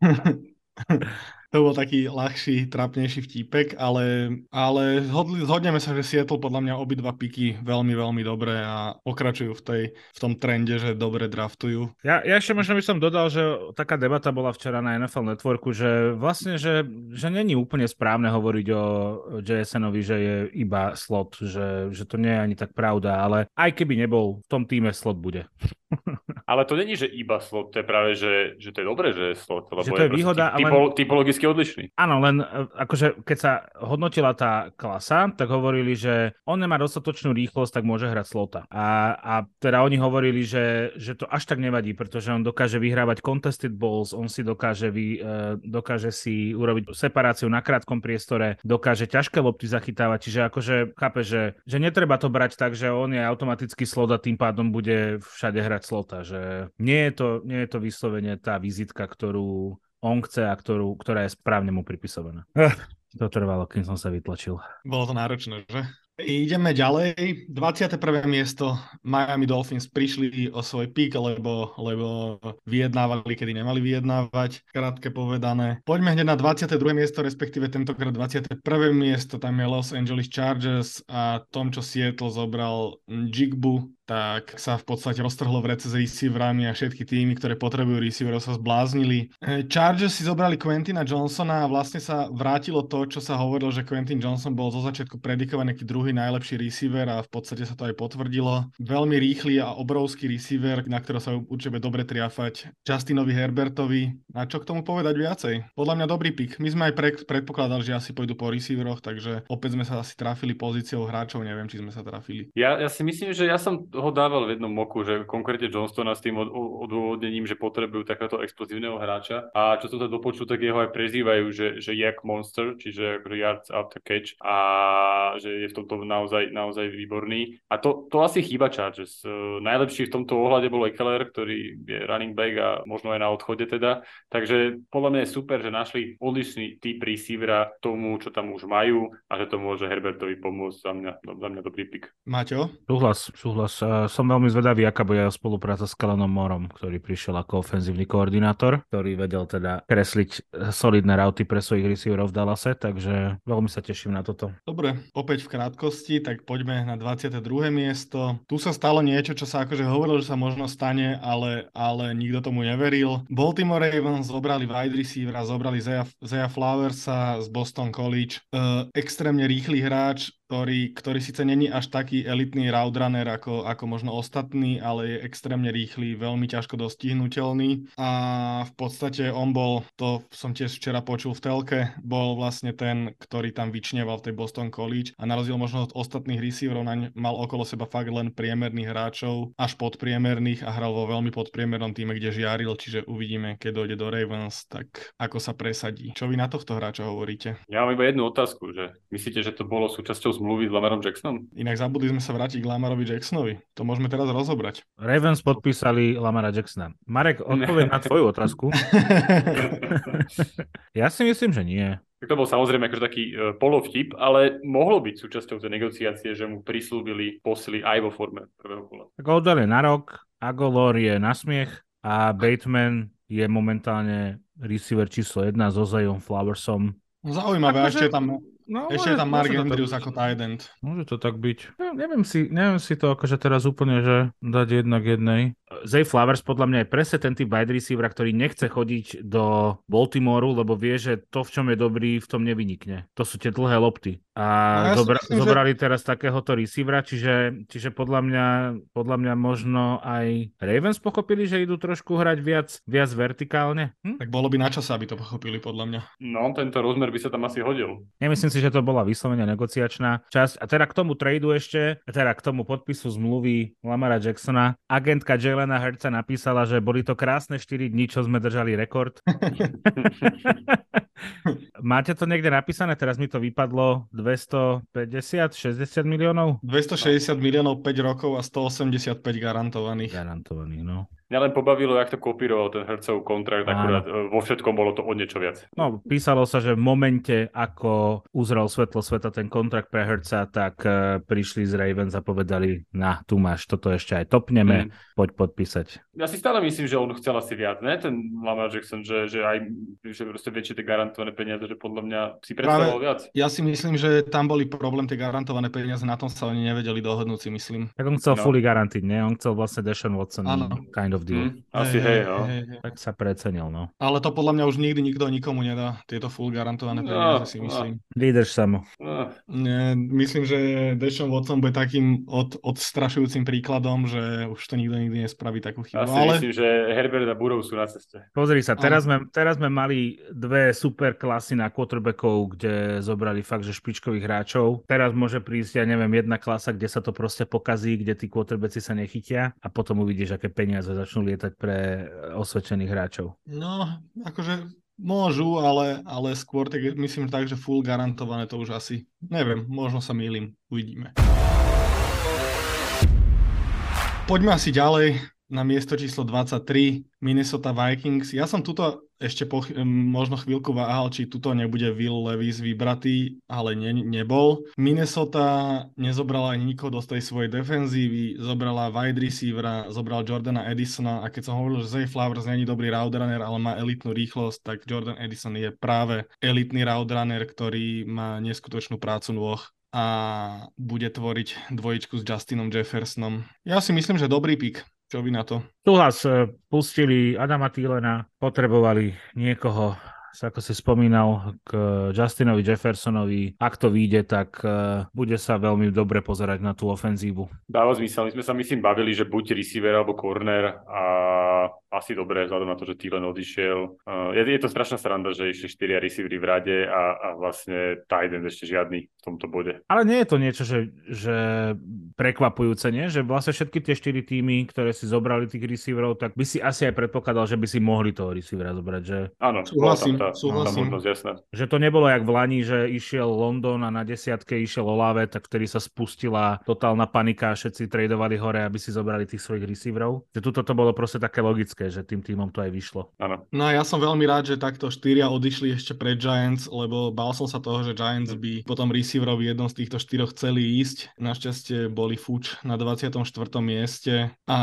To bol taký ľahší, trapnejší vtípek, ale, ale zhodli, zhodneme sa, že Seattle podľa mňa obidva piky veľmi, veľmi dobre a pokračujú v, tej, v tom trende, že dobre draftujú. Ja, ja ešte možno by som dodal, že taká debata bola včera na NFL Networku, že vlastne, že, že není úplne správne hovoriť o JSN-ovi, že je iba slot, že, že to nie je ani tak pravda, ale aj keby nebol, v tom týme slot bude. Ale to není, že iba slot, to je práve, že, že to je dobré, že je slot, lebo Že to je proste výhoda, typ, ale- typologicky odlišný. Áno, len e, akože keď sa hodnotila tá klasa, tak hovorili, že on nemá dostatočnú rýchlosť, tak môže hrať slota. A, a teda oni hovorili, že, že to až tak nevadí, pretože on dokáže vyhrávať contested balls, on si dokáže, vy, e, dokáže si urobiť separáciu na krátkom priestore, dokáže ťažké lopty zachytávať, čiže akože chápe, že, že netreba to brať tak, že on je automaticky slot a tým pádom bude všade hrať slota, že nie je to, nie je to vyslovene tá vizitka, ktorú on chce a ktorú, ktorá je správne mu pripisovaná. Eh, to trvalo, kým som sa vytlačil. Bolo to náročné, že? Ideme ďalej. 21. miesto Miami Dolphins prišli o svoj pík, lebo, lebo vyjednávali, kedy nemali vyjednávať, krátke povedané. Poďme hneď na 22. miesto, respektíve tentokrát 21. miesto, tam je Los Angeles Chargers a tom, čo Seattle zobral Jigbu, tak sa v podstate roztrhlo v s receiverami a všetky týmy, ktoré potrebujú receiverov, sa zbláznili. E, Chargers si zobrali Quentina Johnsona a vlastne sa vrátilo to, čo sa hovorilo, že Quentin Johnson bol zo začiatku predikovaný ako druhý najlepší receiver a v podstate sa to aj potvrdilo. Veľmi rýchly a obrovský receiver, na ktorého sa určite dobre triafať. Justinovi Herbertovi. A čo k tomu povedať viacej? Podľa mňa dobrý pick. My sme aj pre, predpokladali, že asi pôjdu po receiveroch, takže opäť sme sa asi trafili pozíciou hráčov, neviem, či sme sa trafili. Ja, ja si myslím, že ja som ho dával v jednom moku, že konkrétne Johnstona s tým od, odôvodnením, že potrebujú takéto explozívneho hráča. A čo som sa dopočul, tak jeho aj prezývajú, že, že Jack Monster, čiže akože yards after catch a že je v tomto naozaj, naozaj výborný. A to, to asi chýba Chargers. Uh, najlepší v tomto ohľade bol Eckler, ktorý je running back a možno aj na odchode teda. Takže podľa mňa je super, že našli odlišný typ receivera tomu, čo tam už majú a že to môže Herbertovi pomôcť. Za mňa, za mňa dobrý pick. Maťo? Súhlas, súhlas. Som veľmi zvedavý, aká bude spolupráca s Kalenom Morom, ktorý prišiel ako ofenzívny koordinátor, ktorý vedel teda kresliť solidné rauty pre svojich receiverov v Dallase, takže veľmi sa teším na toto. Dobre, opäť v krátkosti, tak poďme na 22. miesto. Tu sa stalo niečo, čo sa akože hovorilo, že sa možno stane, ale, ale nikto tomu neveril. Baltimore Ravens zobrali wide receivera, zobrali Zaya, Zaya Flowersa z Boston College. Uh, extrémne rýchly hráč, ktorý, ktorý síce není až taký elitný roadrunner ako, ako možno ostatní, ale je extrémne rýchly, veľmi ťažko dostihnutelný a v podstate on bol, to som tiež včera počul v telke, bol vlastne ten, ktorý tam vyčneval v tej Boston College a na rozdiel možno od ostatných receiverov naň mal okolo seba fakt len priemerných hráčov, až podpriemerných a hral vo veľmi podpriemernom týme, kde žiaril, čiže uvidíme, keď dojde do Ravens, tak ako sa presadí. Čo vy na tohto hráča hovoríte? Ja mám iba jednu otázku, že myslíte, že to bolo súčasťou zmluvy s Lamarom Jacksonom? Inak zabudli sme sa vrátiť k Lamarovi Jacksonovi. To môžeme teraz rozobrať. Ravens podpísali Lamara Jacksona. Marek, odpoved na tvoju otázku. ja si myslím, že nie. Tak to bol samozrejme akože taký uh, polovtip, ale mohlo byť súčasťou tej negociácie, že mu prislúbili posily aj vo forme prvého kola. Tak Odell je na rok, Agolor je na smiech a Bateman je momentálne receiver číslo 1 so Zajom Flowersom. Zaujímavé, akože... ešte tam No, Ešte je tam Mark Andrews ako tight end. Môže to tak byť. Ja, neviem, si, neviem si to akože teraz úplne, že dať jednak jednej. Zay Flowers podľa mňa je presne ten typ wide receiver, ktorý nechce chodiť do Baltimoru, lebo vie, že to, v čom je dobrý, v tom nevynikne. To sú tie dlhé lopty. A no, ja zobra- myslím, zobrali že... teraz takéhoto receivera, čiže, čiže podľa, mňa, podľa mňa možno aj Ravens pochopili, že idú trošku hrať viac, viac vertikálne. Hm? Tak bolo by na čase, aby to pochopili, podľa mňa. No, tento rozmer by sa tam asi hodil. Nemyslím si, že to bola vyslovene negociačná časť. A teda k tomu tradu ešte, teda k tomu podpisu zmluvy Lamara Jacksona, agentka Jelena Herca napísala, že boli to krásne 4 dní, čo sme držali rekord. Máte to niekde napísané? Teraz mi to vypadlo 250, 60 miliónov? 260 miliónov 5 rokov a 185 garantovaných. Garantovaných, no. Mňa len pobavilo, jak to kopíroval ten hercov kontrakt, Áno. akurát e, vo všetkom bolo to o niečo viac. No, písalo sa, že v momente, ako uzrel svetlo sveta ten kontrakt pre Herca, tak uh, prišli z Ravens a povedali, na, tu máš, toto ešte aj topneme, mm. poď podpísať. Ja si stále myslím, že on chcel asi viac, ne? Ten Lamar Jackson, že, že aj že proste väčšie tie garantované peniaze, že podľa mňa si predstavoval viac. Ja si myslím, že tam boli problém tie garantované peniaze, na tom sa oni nevedeli dohodnúť, si myslím. Tak on chcel no. fully garantiť, nie? On chcel vlastne Deshaun Watson ano. kind of of deal. Mm, asi hej, hej, no. hej, hej. Tak sa precenil, no. Ale to podľa mňa už nikdy nikto nikomu nedá, tieto full garantované no, peniaze, si no. myslím. No. Vydrž samo. No. Nie, myslím, že Deshaun Watson bude takým od, odstrašujúcim príkladom, že už to nikto nikdy nespraví takú chybu. Asi ale... myslím, že Herbert a Burrow sú na ceste. Pozri sa, teraz sme, teraz sme mali dve super klasy na quarterbackov, kde zobrali fakt, že špičkových hráčov. Teraz môže prísť, ja neviem, jedna klasa, kde sa to proste pokazí, kde tí quarterbacki sa nechytia a potom uvidíš, aké peniaze začnú začnú lietať pre osvedčených hráčov? No, akože môžu, ale, ale skôr tak myslím tak, že full garantované to už asi, neviem, možno sa mýlim, uvidíme. Poďme asi ďalej na miesto číslo 23 Minnesota Vikings. Ja som tuto ešte po, možno chvíľku váhal, či tuto nebude Will Levis vybratý, ale ne, nebol. Minnesota nezobrala ani nikoho do tej svojej defenzívy, zobrala wide receivera, zobral Jordana Edisona a keď som hovoril, že Zay Flowers není dobrý roadrunner, ale má elitnú rýchlosť, tak Jordan Edison je práve elitný roadrunner, ktorý má neskutočnú prácu nôh a bude tvoriť dvojičku s Justinom Jeffersonom. Ja si myslím, že dobrý pik. Čo vy na to? Súhlas, e, pustili Adama Thielena, potrebovali niekoho ako si spomínal, k Justinovi Jeffersonovi, ak to vyjde, tak uh, bude sa veľmi dobre pozerať na tú ofenzívu. Dáva zmysel, my sme sa myslím bavili, že buď receiver alebo corner a asi dobré, vzhľadom na to, že Thielen odišiel. Uh, je, je to strašná sranda, že išli 4 receivery v rade a, a vlastne tight end ešte žiadny v tomto bode. Ale nie je to niečo, že, že prekvapujúce, nie? Že vlastne všetky tie 4 týmy, ktoré si zobrali tých receiverov, tak by si asi aj predpokladal, že by si mohli toho receivera zobrať, že? Áno, súhlasím. Tá, tá súhlasím. možnosť jasná. Že to nebolo jak v Lani, že išiel London a na desiatke išiel Olave, tak vtedy sa spustila totálna panika a všetci tradovali hore, aby si zobrali tých svojich receiverov. Že tuto to bolo proste také logické, že tým týmom to aj vyšlo. Áno. No a ja som veľmi rád, že takto štyria odišli ešte pred Giants, lebo bál som sa toho, že Giants by potom receiverovi jednom z týchto štyroch chceli ísť. Našťastie boli fuč na 24. mieste a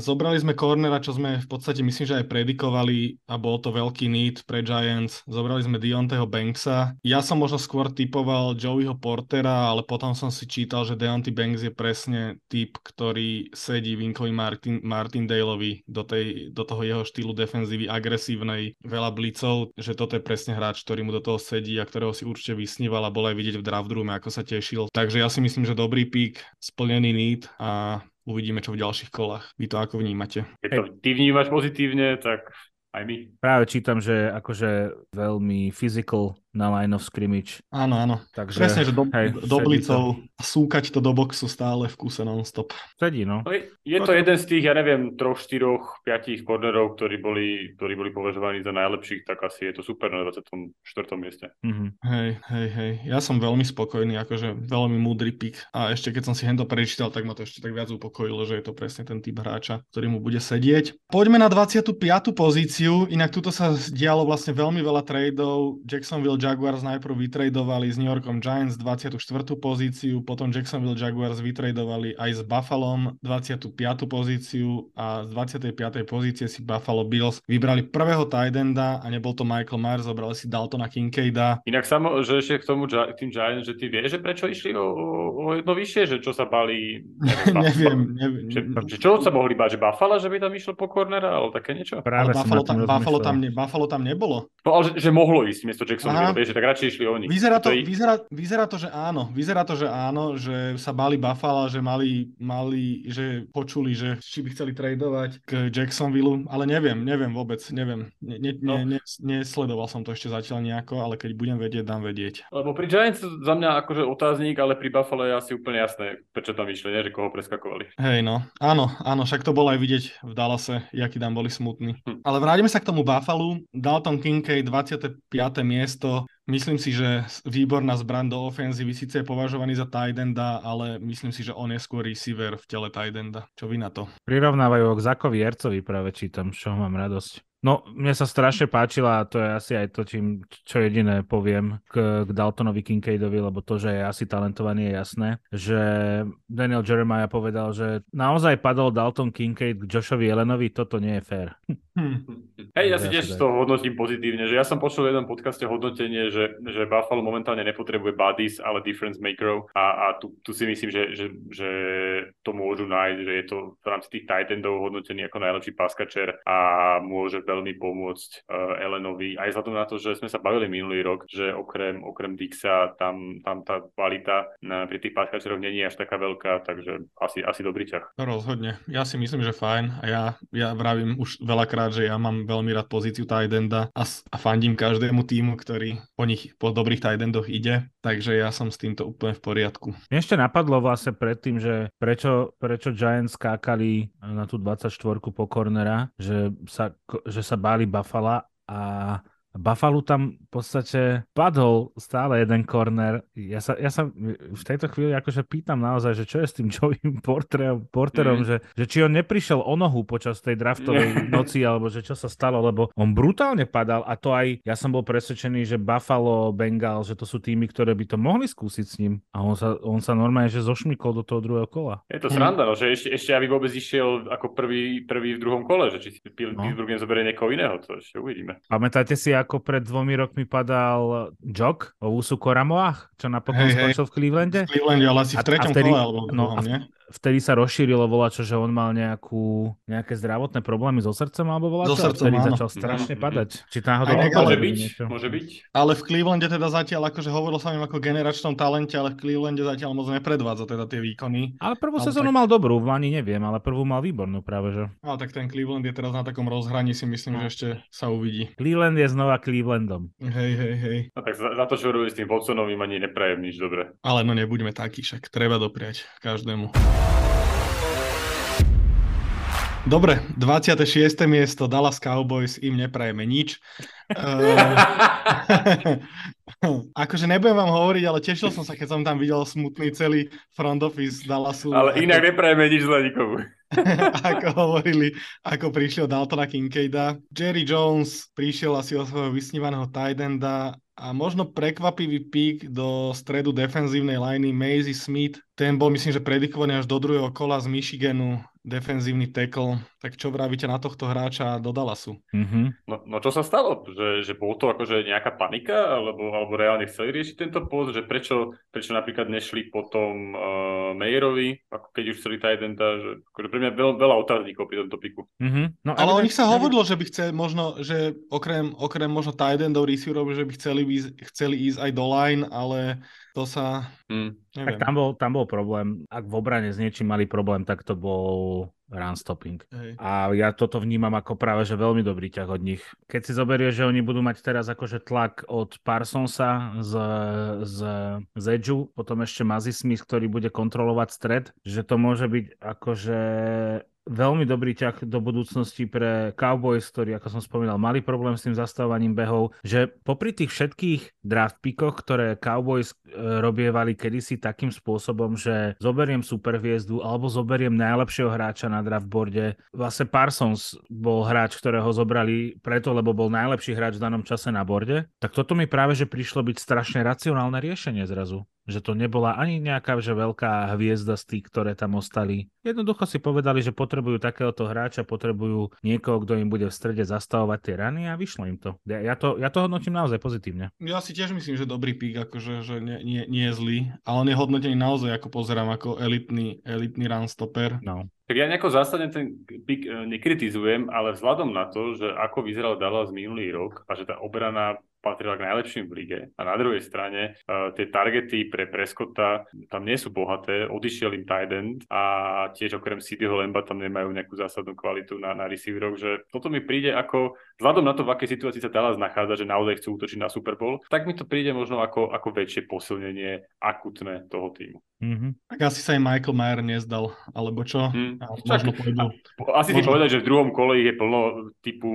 zobrali sme cornera, čo sme v podstate myslím, že aj predikovali a bol to veľký need pre Giants. Zobrali sme Deonteho Banksa. Ja som možno skôr typoval Joeyho Portera, ale potom som si čítal, že Deontay Banks je presne typ, ktorý sedí Winkovi Martin, Martindaleovi do, tej, do toho jeho štýlu defenzívy agresívnej, veľa blicov, že toto je presne hráč, ktorý mu do toho sedí a ktorého si určite vysníval a bol aj vidieť v draft roome, ako sa tešil. Takže ja si myslím, že dobrý pík, splnený need a uvidíme, čo v ďalších kolách. Vy to ako vnímate? Keď to ty vnímaš pozitívne, tak aj my. Práve čítam, že akože veľmi physical na line of scrimmage. Áno, áno. Takže, Presne, že do, hej, do sedí blicov súkať to do boxu stále v kuse non-stop. Sedí, no. No, je- Je to jeden z tých, ja neviem, troch, štyroch, piatich kornerov, ktorí boli, ktorí boli považovaní za najlepších, tak asi je to super na 24. mieste. Mhm. Hej, hej, hej. Ja som veľmi spokojný, akože veľmi múdry pick. A ešte keď som si hento prečítal, tak ma to ešte tak viac upokojilo, že je to presne ten typ hráča, ktorý mu bude sedieť. Poďme na 25. pozíciu, inak tuto sa dialo vlastne veľmi veľa tradeov. Jacksonville Jaguars najprv vytradovali s New Yorkom Giants 24. pozíciu, potom Jacksonville Jaguars vytradovali aj s Buffalom 25. pozíciu a z 25. pozície si Buffalo Bills vybrali prvého tight enda a nebol to Michael Myers, zobrali si Daltona Kincaida. Inak samo, že ešte k tomu tým Giants, že ty vieš, že prečo išli o, o- jedno vyššie, že čo sa bali... neviem, neviem. Že, že čo sa mohli báť, že Buffalo, že by tam išlo po cornera, alebo také niečo? Ale Práve som Buffalo tam, Buffalo, tam, ne, Buffalo tam nebolo. No ale že, že mohlo ísť miesto Jacksonville, Vieš, tak radšej išli oni. Vyzerá to, je- vyzerá, vyzerá to, že áno. Vyzerá to, že áno, že sa báli Buffalo, že mali, mali, že počuli, že či by chceli tradovať k Jacksonville, ale neviem, neviem vôbec, neviem. Ne, ne, No. ne, ne, nesledoval som to ešte zatiaľ nejako, ale keď budem vedieť, dám vedieť. Lebo pri Giants za mňa akože otáznik, ale pri Buffalo je asi úplne jasné, prečo tam išli, nie, že koho preskakovali. Hej, no. Áno, áno, však to bolo aj vidieť v Dallase, jaký tam boli smutní. Hm. Ale vráťme sa k tomu Buffalo. Dalton Kincaid, 25. miesto. Myslím si, že výborná zbraň do ofenzívy, síce je považovaný za tight enda, ale myslím si, že on je skôr receiver v tele tight enda. Čo vy na to? Prirovnávajú ho k Zakovi Ercovi, práve čítam, čoho mám radosť. No, mne sa strašne páčila a to je asi aj to, čím, čo jediné poviem k, k Daltonovi Kincaidovi, lebo to, že je asi talentovaný, je jasné, že Daniel Jeremiah povedal, že naozaj padol Dalton Kincaid k Joshovi Jelenovi, toto nie je fér. Hej, ja si tiež toho hodnotím pozitívne, že ja som počul jednom podcaste hodnotenie, že, že Buffalo momentálne nepotrebuje buddies, ale difference makerov a, a tu, tu si myslím, že, že, že to môžu nájsť, že je to v rámci tých tight endov hodnotený ako najlepší paskačer a môže veľmi pomôcť uh, Elenovi, aj vzhľadom na to, že sme sa bavili minulý rok, že okrem, okrem Dixa tam, tam tá kvalita na, pri tých paskačeroch není až taká veľká, takže asi, asi dobrý ťah. To rozhodne. Ja si myslím, že fajn a ja, ja vravím už veľakrát, že ja mám veľmi rád pozíciu tight enda a, a fandím každému týmu, ktorý po nich po dobrých tight endoch ide, takže ja som s týmto úplne v poriadku. Mne ešte napadlo vlastne predtým, že prečo, prečo Giants skákali na tú 24 po cornera, že sa, že sa báli Buffalo a Buffalo tam v podstate padol stále jeden corner. Ja sa, ja sa v tejto chvíli akože pýtam naozaj, že čo je s tým Joeym Porterom, Porterom Mm. že, že či on neprišiel o nohu počas tej draftovej noci, alebo že čo sa stalo, lebo on brutálne padal a to aj, ja som bol presvedčený, že Buffalo, Bengal, že to sú týmy, ktoré by to mohli skúsiť s ním a on sa, on sa normálne, že zošmykol do toho druhého kola. Je to sranda, no, že ešte, ešte aby vôbec išiel ako prvý, prvý v druhom kole, že či si No. Pittsburgh nezoberie niekoho iného, to ešte uvidíme. Pamätáte si, ako pred dvomi rokmi padal Jok o Úsu Koramoach, čo napokon hej. skončil v Clevelande? V Clevelande, ale asi v treťom a vtedy- kole alebo v no, druhom, nie? Vtedy sa rozšírilo volačo, že on mal nejakú, nejaké zdravotné problémy so srdcom alebo volačo, So a srdcom, vtedy áno. začal strašne Mhm. padať. Či náhodou Aj Môže ale byť, niečo. môže byť. Ale v Clevelande teda zatiaľ, akože hovorilo sa im ako generačnom talente, ale v Clevelande zatiaľ moc nepredvádza teda tie výkony. Ale prvú sezónu tak- mal dobrú, v Lani neviem, ale prvú mal výbornú práve, že. Ale tak ten Cleveland je teraz na takom rozhraní, si myslím, že ešte sa uvidí. Cleveland je znova Clevelandom. Hej, hej, hej. No tak za, za to, čo robili s tým Watsonovým, ani neprajem nič dobre. Ale no nebuďme takí, však treba dopriať každému. Dobre, 26. miesto Dallas Cowboys, im neprajeme nič. Akože nebudem vám hovoriť, ale tešil som sa, keď som tam videl smutný celý front office Dallasu. Ale inak neprajeme nič zle nikomu. ako hovorili, ako prišiel Daltona Kincaida. Jerry Jones prišiel asi o svojho vysnívaného tight enda a možno prekvapivý pík do stredu defenzívnej liney Maisie Smith. Ten bol myslím, že predikovaný až do druhého kola z Michiganu defenzívny tackle. Tak čo vravíte na tohto hráča do Dallasu? Mm-hmm. No, no čo sa stalo? Že, že bol to akože nejaká panika? Alebo, alebo reálne chceli riešiť tento post? Že prečo, prečo napríklad nešli potom uh, Mayerovi, ako keď už chceli Tidenta? Že, akože pre mňa veľa, veľa otáznikov pri tomto piku. Mm-hmm. No, Ale o nich sa hovorilo, že by chceli možno, že okrem, okrem možno Tidendov, receiverov, že by chceli, ísť, chceli ísť aj do line, ale to sa... Hmm. Tak tam bol, tam bol problém. Ak v obrane s niečím mali problém, tak to bol run stopping. Hej. A ja toto vnímam ako práve, že veľmi dobrý ťah od nich. Keď si zoberieš, že oni budú mať teraz akože tlak od Parsonsa z, z, z Edgeu, potom ešte Mazi Smith, ktorý bude kontrolovať stred, že to môže byť akože veľmi dobrý ťah do budúcnosti pre Cowboys, ktorí, ako som spomínal, mali problém s tým zastavovaním behov, že popri tých všetkých draft pickoch, ktoré Cowboys e, robievali kedysi takým spôsobom, že zoberiem superviezdu alebo zoberiem najlepšieho hráča na draftboarde. Vlastne Parsons bol hráč, ktorého zobrali preto, lebo bol najlepší hráč v danom čase na borde. Tak toto mi práve, že prišlo byť strašne racionálne riešenie zrazu že to nebola ani nejaká že veľká hviezda z tých, ktoré tam ostali. Jednoducho si povedali, že potrebujú takéhoto hráča, potrebujú niekoho, kto im bude v strede zastavovať tie rany a vyšlo im to. Ja, ja to. ja to hodnotím naozaj pozitívne. Ja si tiež myslím, že dobrý pík, akože že nie, nie, nie je zlý, ale on je hodnotený naozaj, ako pozerám, ako elitný, elitný run stopper. No. Tak ja nejako zásadne ten pik e, nekritizujem, ale vzhľadom na to, že ako vyzeral Dallas minulý rok a že tá obrana patrila k najlepším v lige. A na druhej strane uh, tie targety pre Prescotta tam nie sú bohaté, odišiel im tight end a tiež okrem CDho Lemba tam nemajú nejakú zásadnú kvalitu na, na receiveroch, že toto mi príde ako, vzhľadom na to, v akej situácii sa Dallas nachádza, že naozaj chcú útočiť na Super Bowl, tak mi to príde možno ako, ako väčšie posilnenie akutné toho týmu. Mm-hmm. Tak asi sa aj Michael Mayer nezdal, alebo čo? Hmm. A možno pôjdu. Asi si povedať, že v druhom kole ich je plno typu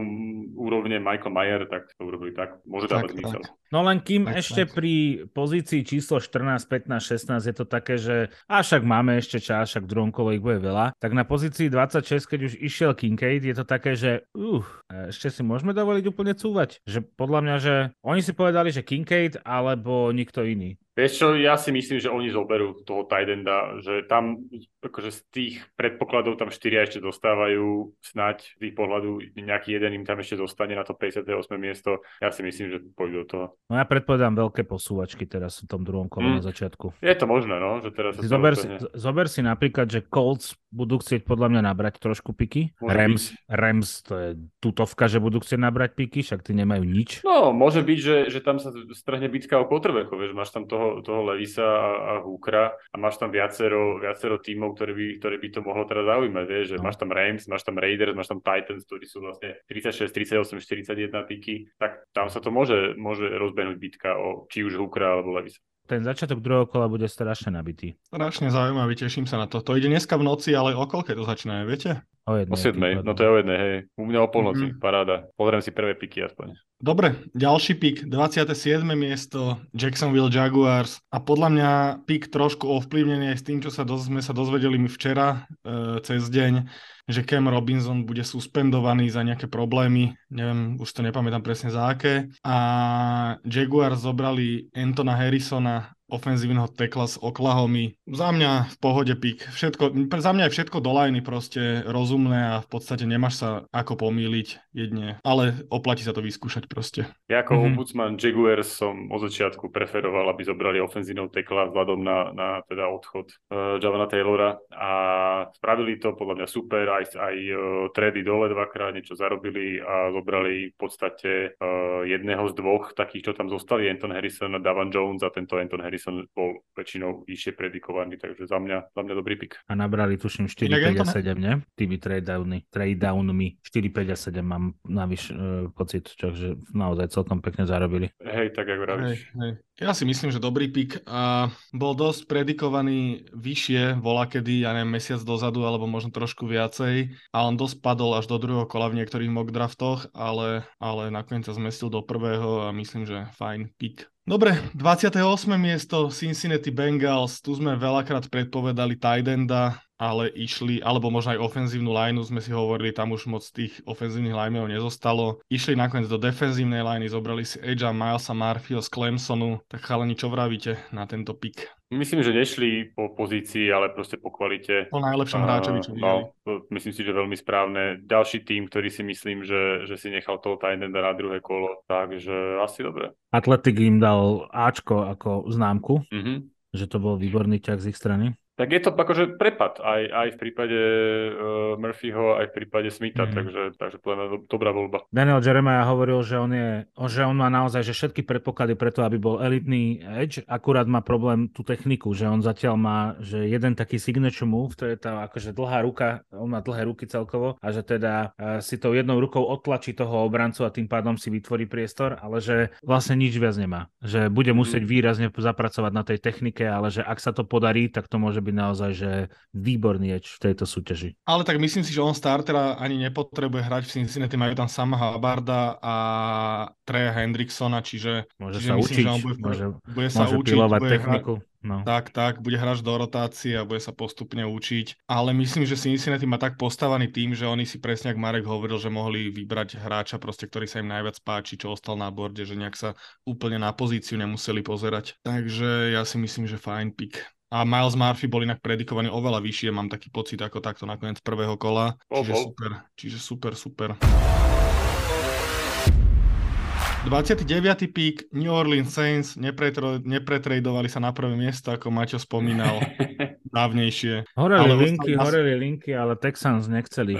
úrovne Michael Mayer, tak to urobili tak. Môže Tak, dávať zmysel. tak. No len kým Tak, ešte tak. pri pozícii číslo 14, 15, 16 je to také, že a však máme ešte čas, však v druhom kole ich bude veľa, tak na pozícii 26, keď už išiel Kincaid, je to také, že uh, ešte si môžeme dovoliť úplne cúvať. Že podľa mňa, že oni si povedali, že Kincaid alebo nikto iný. Vieš čo, ja si myslím, že oni zoberú toho tight enda, že tam akože z tých predpokladov tam štyria ešte dostávajú, snať z ich pohľadu nejaký jeden im tam ešte zostane na to 58. miesto. Ja si myslím, že pôjdu do toho. No ja predpovedám veľké posúvačky teraz v tom druhom kole Mm. na začiatku. Je to možné, no, že teraz Si zober, si, zober si napríklad, že Colts budú chcieť podľa mňa nabrať trošku piky. Môže Rams, Rams to je tutovka, že budú chcieť nabrať piky, však tí nemajú nič. No, môže byť, že, že tam sa strhne bitka o quarterbacku, vieš, máš tam toho, toho Levisa a, a Hookera a máš tam viacero, viacero tímov, ktoré by, ktoré by to mohlo teraz zaujímať, vieš, že No. máš tam Rams, máš tam Raiders, máš tam Titans, ktorí sú vlastne 36, 38, 41 piky, tak tam sa to môže, môže rozbehnúť bitka o či už Hookera alebo Levisa. Ten začiatok druhého kola bude strašne nabitý. Strašne zaujímavý, teším sa na to. To ide dneska v noci, ale o koľke to začína, viete? O, jednej O 7, tým no to je o jednej, hej. U mňa o polnoci, Mhm. paráda. Pozriem si prvé piky aspoň. Dobre, ďalší pik, 27. miesto, Jacksonville Jaguars a podľa mňa pik trošku ovplyvnený aj s tým, čo sa doz, sme sa dozvedeli my včera e, cez deň, že Cam Robinson bude suspendovaný za nejaké problémy, neviem, už to nepamätám presne za aké a Jaguars zobrali Antona Harrisona ofenzívneho tekla z Oklahomy. Za mňa v pohode pik. Všetko, za mňa je všetko do liney proste rozumné a v podstate nemáš sa ako pomýliť jedne. Ale oplatí sa to vyskúšať proste. Ja ako Mhm. mm-hmm. ombudsman Jaguars som od začiatku preferoval, aby zobrali ofenzívneho tekla vzhľadom na, na teda odchod uh, Javana Taylora a spravili to podľa mňa super, aj, aj uh, tredy dole dvakrát niečo zarobili a zobrali v podstate uh, jedného z dvoch takých, čo tam zostali, Anton Harrison a Davan Jones a tento Anton Harrison bol väčšinou vyššie predikovaný, takže za mňa, za mňa dobrý pik. A nabrali tuším 4, Inak 5 a Anton- 7, ne? Tými trade downy. Trade downmi. 4, 5 a 7 mám navyš e, pocit, takže naozaj celkom pekne zarobili. Hej, tak ako Hej, vravíš. hej. Ja si myslím, že dobrý pik a bol dosť predikovaný vyššie, bola kedy, ja neviem, mesiac dozadu, alebo možno trošku viacej a on dosť padol až do druhého kola v niektorých mock draftoch, ale, ale nakoniec sa zmestil do prvého a myslím, že fajn pik. Dobre, 28. miesto Cincinnati Bengals, tu sme veľakrát predpovedali Tidenda, ale išli, alebo možno aj ofenzívnu lineu sme si hovorili, tam už moc tých ofenzívnych lineov nezostalo. Išli nakoniec do defenzívnej liney, zobrali si Edgea, Milesa Marfio z Clemsonu, tak chalani, čo vravíte na tento pik? Myslím, že nešli po pozícii, ale proste po kvalite. Po najlepšom hráčovi, čo no, myslím si, že veľmi správne. Ďalší tým, ktorý si myslím, že, že si nechal toho Tidenda na druhé kolo, takže asi dobre. Atletik im dal Ačko ako známku, mm-hmm. že to bol výborný ťah z ich strany. Tak je to akože prepad aj, aj v prípade uh, Murphyho, aj v prípade Smitha, mm. takže, takže to je dobrá voľba. Daniel Jeremiah hovoril, že on, je, že on má naozaj že všetky predpoklady preto, aby bol elitný edge, akurát má problém tú techniku, že on zatiaľ má že jeden taký signature move, to je tá akože dlhá ruka, on má dlhé ruky celkovo a že teda uh, si tou jednou rukou otlačí toho obrancu a tým pádom si vytvorí priestor, ale že vlastne nič viac nemá. Že bude musieť mm. výrazne zapracovať na tej technike, ale že ak sa to podarí, tak to môže byť naozaj že výborný eč v tejto súťaži. Ale tak myslím si, že on startera ani nepotrebuje hrať v Cincinnati, majú tam sama Habarda a Treja Hendricksona, čiže, môže čiže sa myslím, učiť, že on bude, môže, bude sa môže učiť, bude techniku. Hrať, No. Tak, tak, bude hrať do rotácie a bude sa postupne učiť. Ale myslím, že Cincinnati má tak postavený tým, že oni si presne, ako Marek hovoril, že mohli vybrať hráča, proste, ktorý sa im najviac páči, čo ostal na borde, že nejak sa úplne na pozíciu nemuseli pozerať. Takže ja si myslím, že fajn pick a Miles Murphy bol inak predikovaný oveľa vyššie, mám taký pocit ako takto nakoniec prvého kola. Čiže super, čiže super, super. 29. pík New Orleans Saints nepretro, nepretradovali sa na prvé miesto, ako Maťo spomínal dávnejšie. Horeli ale linky, nás... horeli linky, ale Texans nechceli.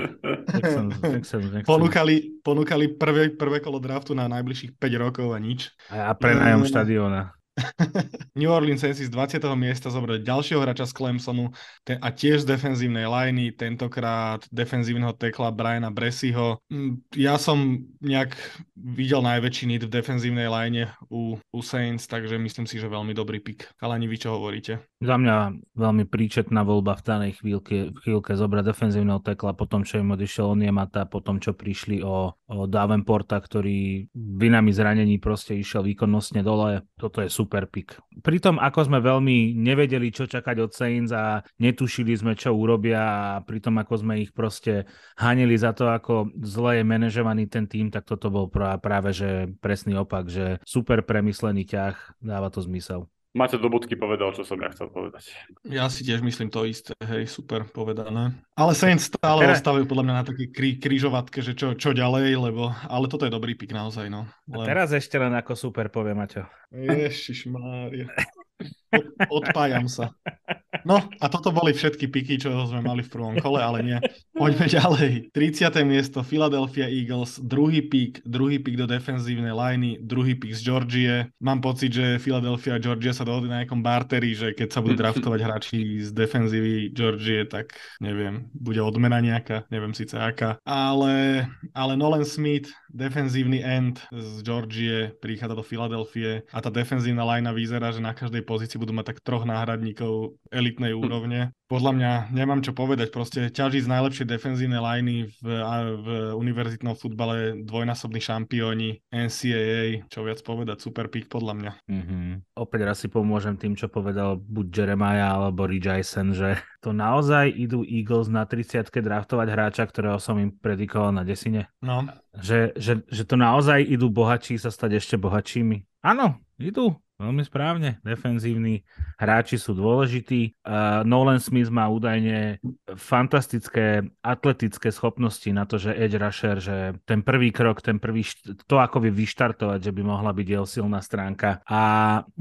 Texans, Texans nechceli. Ponúkali, ponúkali prvé, prvé kolo draftu na najbližších 5 rokov a nič. A prenajom štadióna. New Orleans Saints z 20. miesta zobrali ďalšieho hráča z Clemsonu ten, a tiež z defenzívnej liney, tentokrát defenzívneho tekla Briana Bresiho. Mm, ja som nejak videl najväčší need v defenzívnej line u, u Saints, takže myslím si, že veľmi dobrý pick. Kalani, vy čo hovoríte? Za mňa veľmi príčetná voľba v danej chvíľke, chvíľke zobrať defenzívneho tekla po tom, čo im odišiel Oniemata, po tom, čo prišli o, o Davenporta, ktorý vinami zranení proste išiel výkonnostne dole. Toto je super super pick. Pri tom, ako sme veľmi nevedeli, čo čakať od Saints a netušili sme, čo urobia a pri tom, ako sme ich proste hanili za to, ako zle je manažovaný ten tým, tak toto bol práve že presný opak, že super premyslený ťah, dáva to zmysel. Máte do bodky povedal, čo som ja chcel povedať. Ja si tiež myslím to isté, hej, super povedané. Ale Saints stále teraz... ostávajú podľa mňa na také krí, krížovatke, že čo, čo ďalej, lebo, ale toto je dobrý pik naozaj, no. Len... A teraz ešte len ako super povie Maťo. Ježiš Mária. Odpájam sa. No a toto boli všetky piky, čo sme mali v prvom kole, ale nie. Poďme ďalej. 30. miesto Philadelphia Eagles, druhý pik, druhý pik do defenzívnej liney, druhý pik z Georgie. Mám pocit, že Philadelphia a Georgia sa dohodli na nejakom barteri, že keď sa budú draftovať hráči z defenzívy Georgie, tak neviem, bude odmena nejaká, neviem síce aká. Ale, ale Nolan Smith, defenzívny end z Georgie, prichádza do Philadelphie a tá defenzívna linea vyzerá, že na každej pozícii budú mať tak troch náhradníkov elitnej úrovne. Podľa mňa nemám čo povedať, proste ťaží z najlepšej defenzívnej liney v, v univerzitnom futbale dvojnásobní šampióni NCAA, čo viac povedať, super pick podľa mňa. Mm-hmm. Opäť raz si pomôžem tým, čo povedal buď Jeremiah alebo Jason, že to naozaj idú Eagles na 30 draftovať hráča, ktorého som im predikoval na desine. No. Že, že, že to naozaj idú bohatší sa stať ešte bohatšími. Áno, idú. Veľmi správne. Defenzívni hráči sú dôležití. Uh, Nolan Smith má údajne fantastické atletické schopnosti na to, že edge rusher, že ten prvý krok, ten prvý, to ako by vyštartovať, že by mohla byť jeho silná stránka a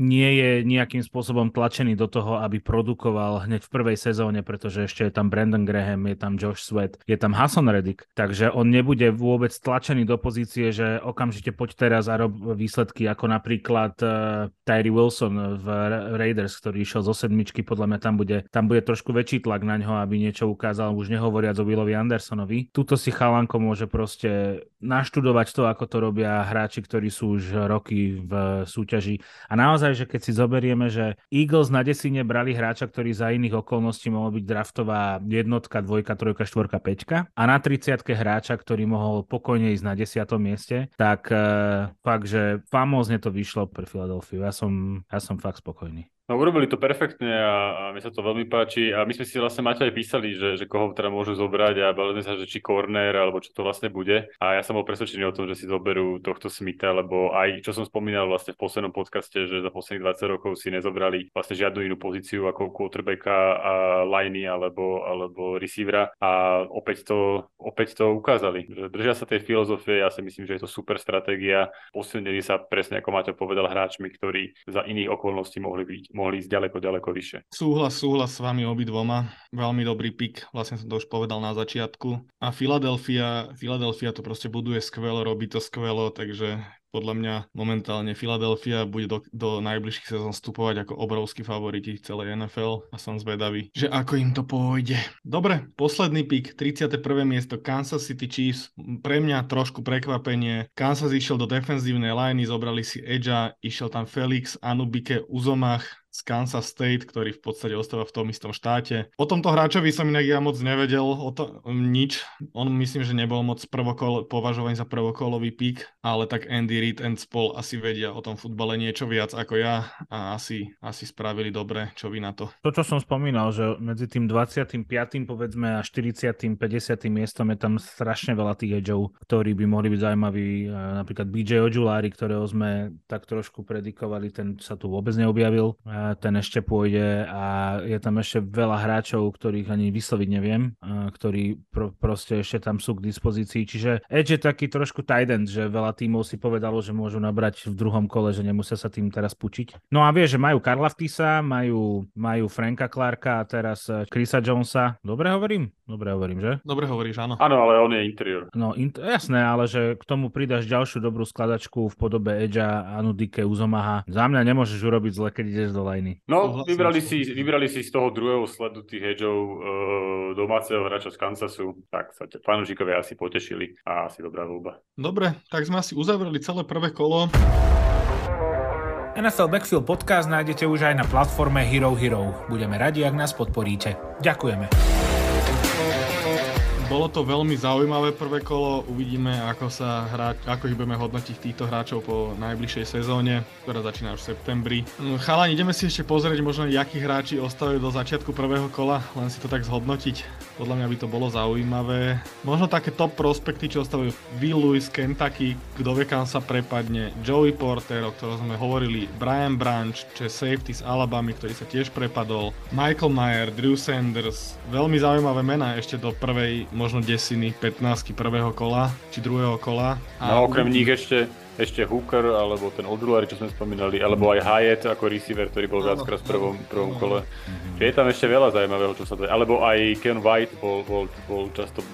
nie je nejakým spôsobom tlačený do toho, aby produkoval hneď v prvej sezóne, pretože ešte je tam Brandon Graham, je tam Josh Sweat, je tam Hassan Reddick, takže on nebude vôbec tlačený do pozície, že okamžite poď teraz a rob výsledky ako napríklad uh, Tyree Wilson v Raiders, ktorý išiel zo sedmičky, podľa mňa tam bude, tam bude trošku väčší tlak na ňo, aby niečo ukázal, už nehovoriac o Willovi Andersonovi. Tuto si chalanko môže proste naštudovať to, ako to robia hráči, ktorí sú už roky v súťaži. A naozaj, že keď si zoberieme, že Eagles na desine brali hráča, ktorý za iných okolností mohol byť draftová jednotka, dvojka, trojka, štvorka, peťka a na 30 hráča, ktorý mohol pokojne ísť na desiatom mieste, tak uh, fakt, že famózne to vyšlo pre Philadelphia. Ja som, ja som fakt spokojný. No urobili to perfektne a, a mi sa to veľmi páči. A my sme si vlastne Maťo aj písali, že, že koho teda môžu zobrať a bavili sme sa, že či corner alebo čo to vlastne bude. A ja som bol presvedčený o tom, že si zoberú tohto Smitha, lebo aj čo som spomínal vlastne v poslednom podcaste, že za posledných 20 rokov si nezobrali vlastne žiadnu inú pozíciu ako quarterbacka a liney alebo, alebo receivera. A opäť to, opäť to ukázali, že držia sa tej filozofie, ja si myslím, že je to super stratégia, posilnili sa presne ako Maťo povedal hráčmi, ktorí za iných okolností mohli byť mohli ísť ďaleko, ďaleko vyššie. Súhlas, súhlas s vami obidvoma. Veľmi dobrý pik, vlastne som to už povedal na začiatku. A Philadelphia, Philadelphia to proste buduje skvelo, robí to skvelo, takže podľa mňa momentálne Philadelphia bude do, do najbližších sezón vstupovať ako obrovský favoriti celej NFL a som zvedavý, že ako im to pôjde. Dobre, posledný pik, 31. miesto Kansas City Chiefs. Pre mňa trošku prekvapenie. Kansas išiel do defenzívnej liney, zobrali si Edge, išiel tam Felix, Anubike, Uzomach, z Kansas State, ktorý v podstate ostáva v tom istom štáte. O tomto hráčovi som inak ja moc nevedel o to, nič. On myslím, že nebol moc prvokol, považovaný za prvokolový pík, ale tak Andy Reid and spol asi vedia o tom futbale niečo viac ako ja a asi, asi spravili dobre, čo vy na to. To, čo som spomínal, že medzi tým 25. povedzme a 40. 50. miestom je tam strašne veľa tých edgeov, ktorí by mohli byť zaujímaví. Napríklad BJ Ojulari, ktorého sme tak trošku predikovali, ten sa tu vôbec neobjavil ten ešte pôjde a je tam ešte veľa hráčov, ktorých ani vysloviť neviem, ktorí pro, proste ešte tam sú k dispozícii. Čiže Edge je taký trošku tight end, že veľa tímov si povedalo, že môžu nabrať v druhom kole, že nemusia sa tým teraz pučiť. No a vie, že majú Karla Vtisa, majú, majú Franka Clarka a teraz eh, Chrisa Jonesa. Dobre hovorím? Dobre hovorím, že? Dobre hovoríš, áno. Áno, ale on je interior. No, in- jasné, ale že k tomu pridaš ďalšiu dobrú skladačku v podobe Edge'a, Anudike, Uzomaha. Za mňa nemôžeš urobiť zle, keď ideš do lajny. No, vybrali si, vybrali si z toho druhého sledu tých Edge'ov uh, domáceho hráča z Kansasu, tak sa te fanúšikovia asi potešili a asi dobrá voľba. Dobre, tak sme asi uzavreli celé prvé kolo. NFL Backfield podcast nájdete už aj na platforme Hero Hero. Budeme radi, ak nás podporíte. Ďakujeme. Bolo to veľmi zaujímavé prvé kolo, uvidíme ako sa hrá, ako ich budeme hodnotiť týchto hráčov po najbližšej sezóne, ktorá začína už v septembri. Mm, Chalani, ideme si ešte pozrieť možno, akí hráči ostávajú do začiatku prvého kola, len si to tak zhodnotiť. Podľa mňa by to bolo zaujímavé. Možno také top prospekty, čo ostávajú Will Lewis, Kentucky, kto vie kam sa prepadne, Joey Porter, o ktorom sme hovorili, Brian Branch, čo je safety z Alabama, ktorý sa tiež prepadol, Michael Mayer, Drew Sanders, veľmi zaujímavé mená ešte do prvej možno desiny 15 prvého kola, či druhého kola. A no okrem nich ešte, ešte Hooker, alebo ten Odulari, čo sme spomínali, alebo aj Hyatt ako receiver, ktorý bol viackrát v prvom, prvom kole. Je tam ešte veľa zaujímavého, čo sa to... Alebo aj Ken White bol, bol, bol často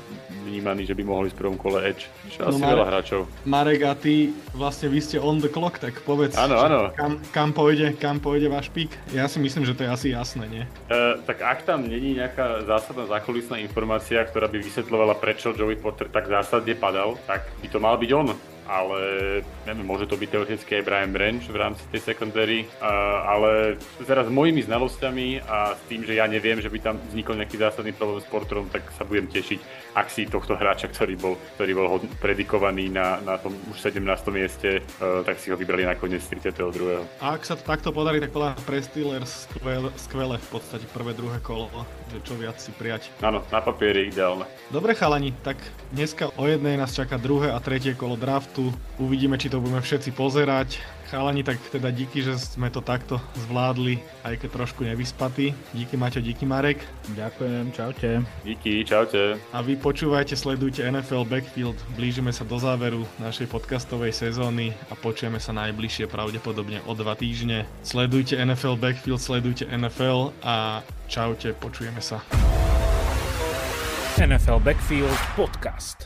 vnímaný, že by mohli v prvom kole Edge. Čo asi no, veľa hráčov. Marek, a ty vlastne vy ste on the clock, tak povedz, áno, áno. Kam, kam, pôjde, kam pôjde váš pík? Ja si myslím, že to je asi jasné, nie? Uh, tak ak tam není nejaká zásadná zákulisná informácia, ktorá by vysvetľovala, prečo Joey Potter tak zásadne padal, tak by to mal byť on ale neviem, môže to byť teoreticky aj Brian Branch v rámci tej secondary, uh, ale teraz s mojimi znalosťami a s tým, že ja neviem, že by tam vznikol nejaký zásadný problém s Porterom, tak sa budem tešiť, ak si tohto hráča, ktorý bol, ktorý bol predikovaný na, na tom už 17. mieste, uh, tak si ho vybrali nakoniec 32. A ak sa to takto podarí, tak podľa pre Steelers skvelé, skvelé v podstate prvé, druhé kolo, že čo viac si prijať. Áno, na papieri ideálne. Dobre chalani, tak dneska o jednej nás čaká druhé a tretie kolo draftu. Uvidíme, či to budeme všetci pozerať. Chalani, tak teda díky, že sme to takto zvládli, aj keď trošku nevyspatí. Díky Maťo, díky Marek. Ďakujem, čaute. Díky, čaute. A vy počúvajte, sledujte NFL Backfield. Blížime sa do záveru našej podcastovej sezóny a počujeme sa najbližšie pravdepodobne o dva týždne. Sledujte NFL Backfield, sledujte NFL a čaute, počujeme sa. NFL Backfield Podcast.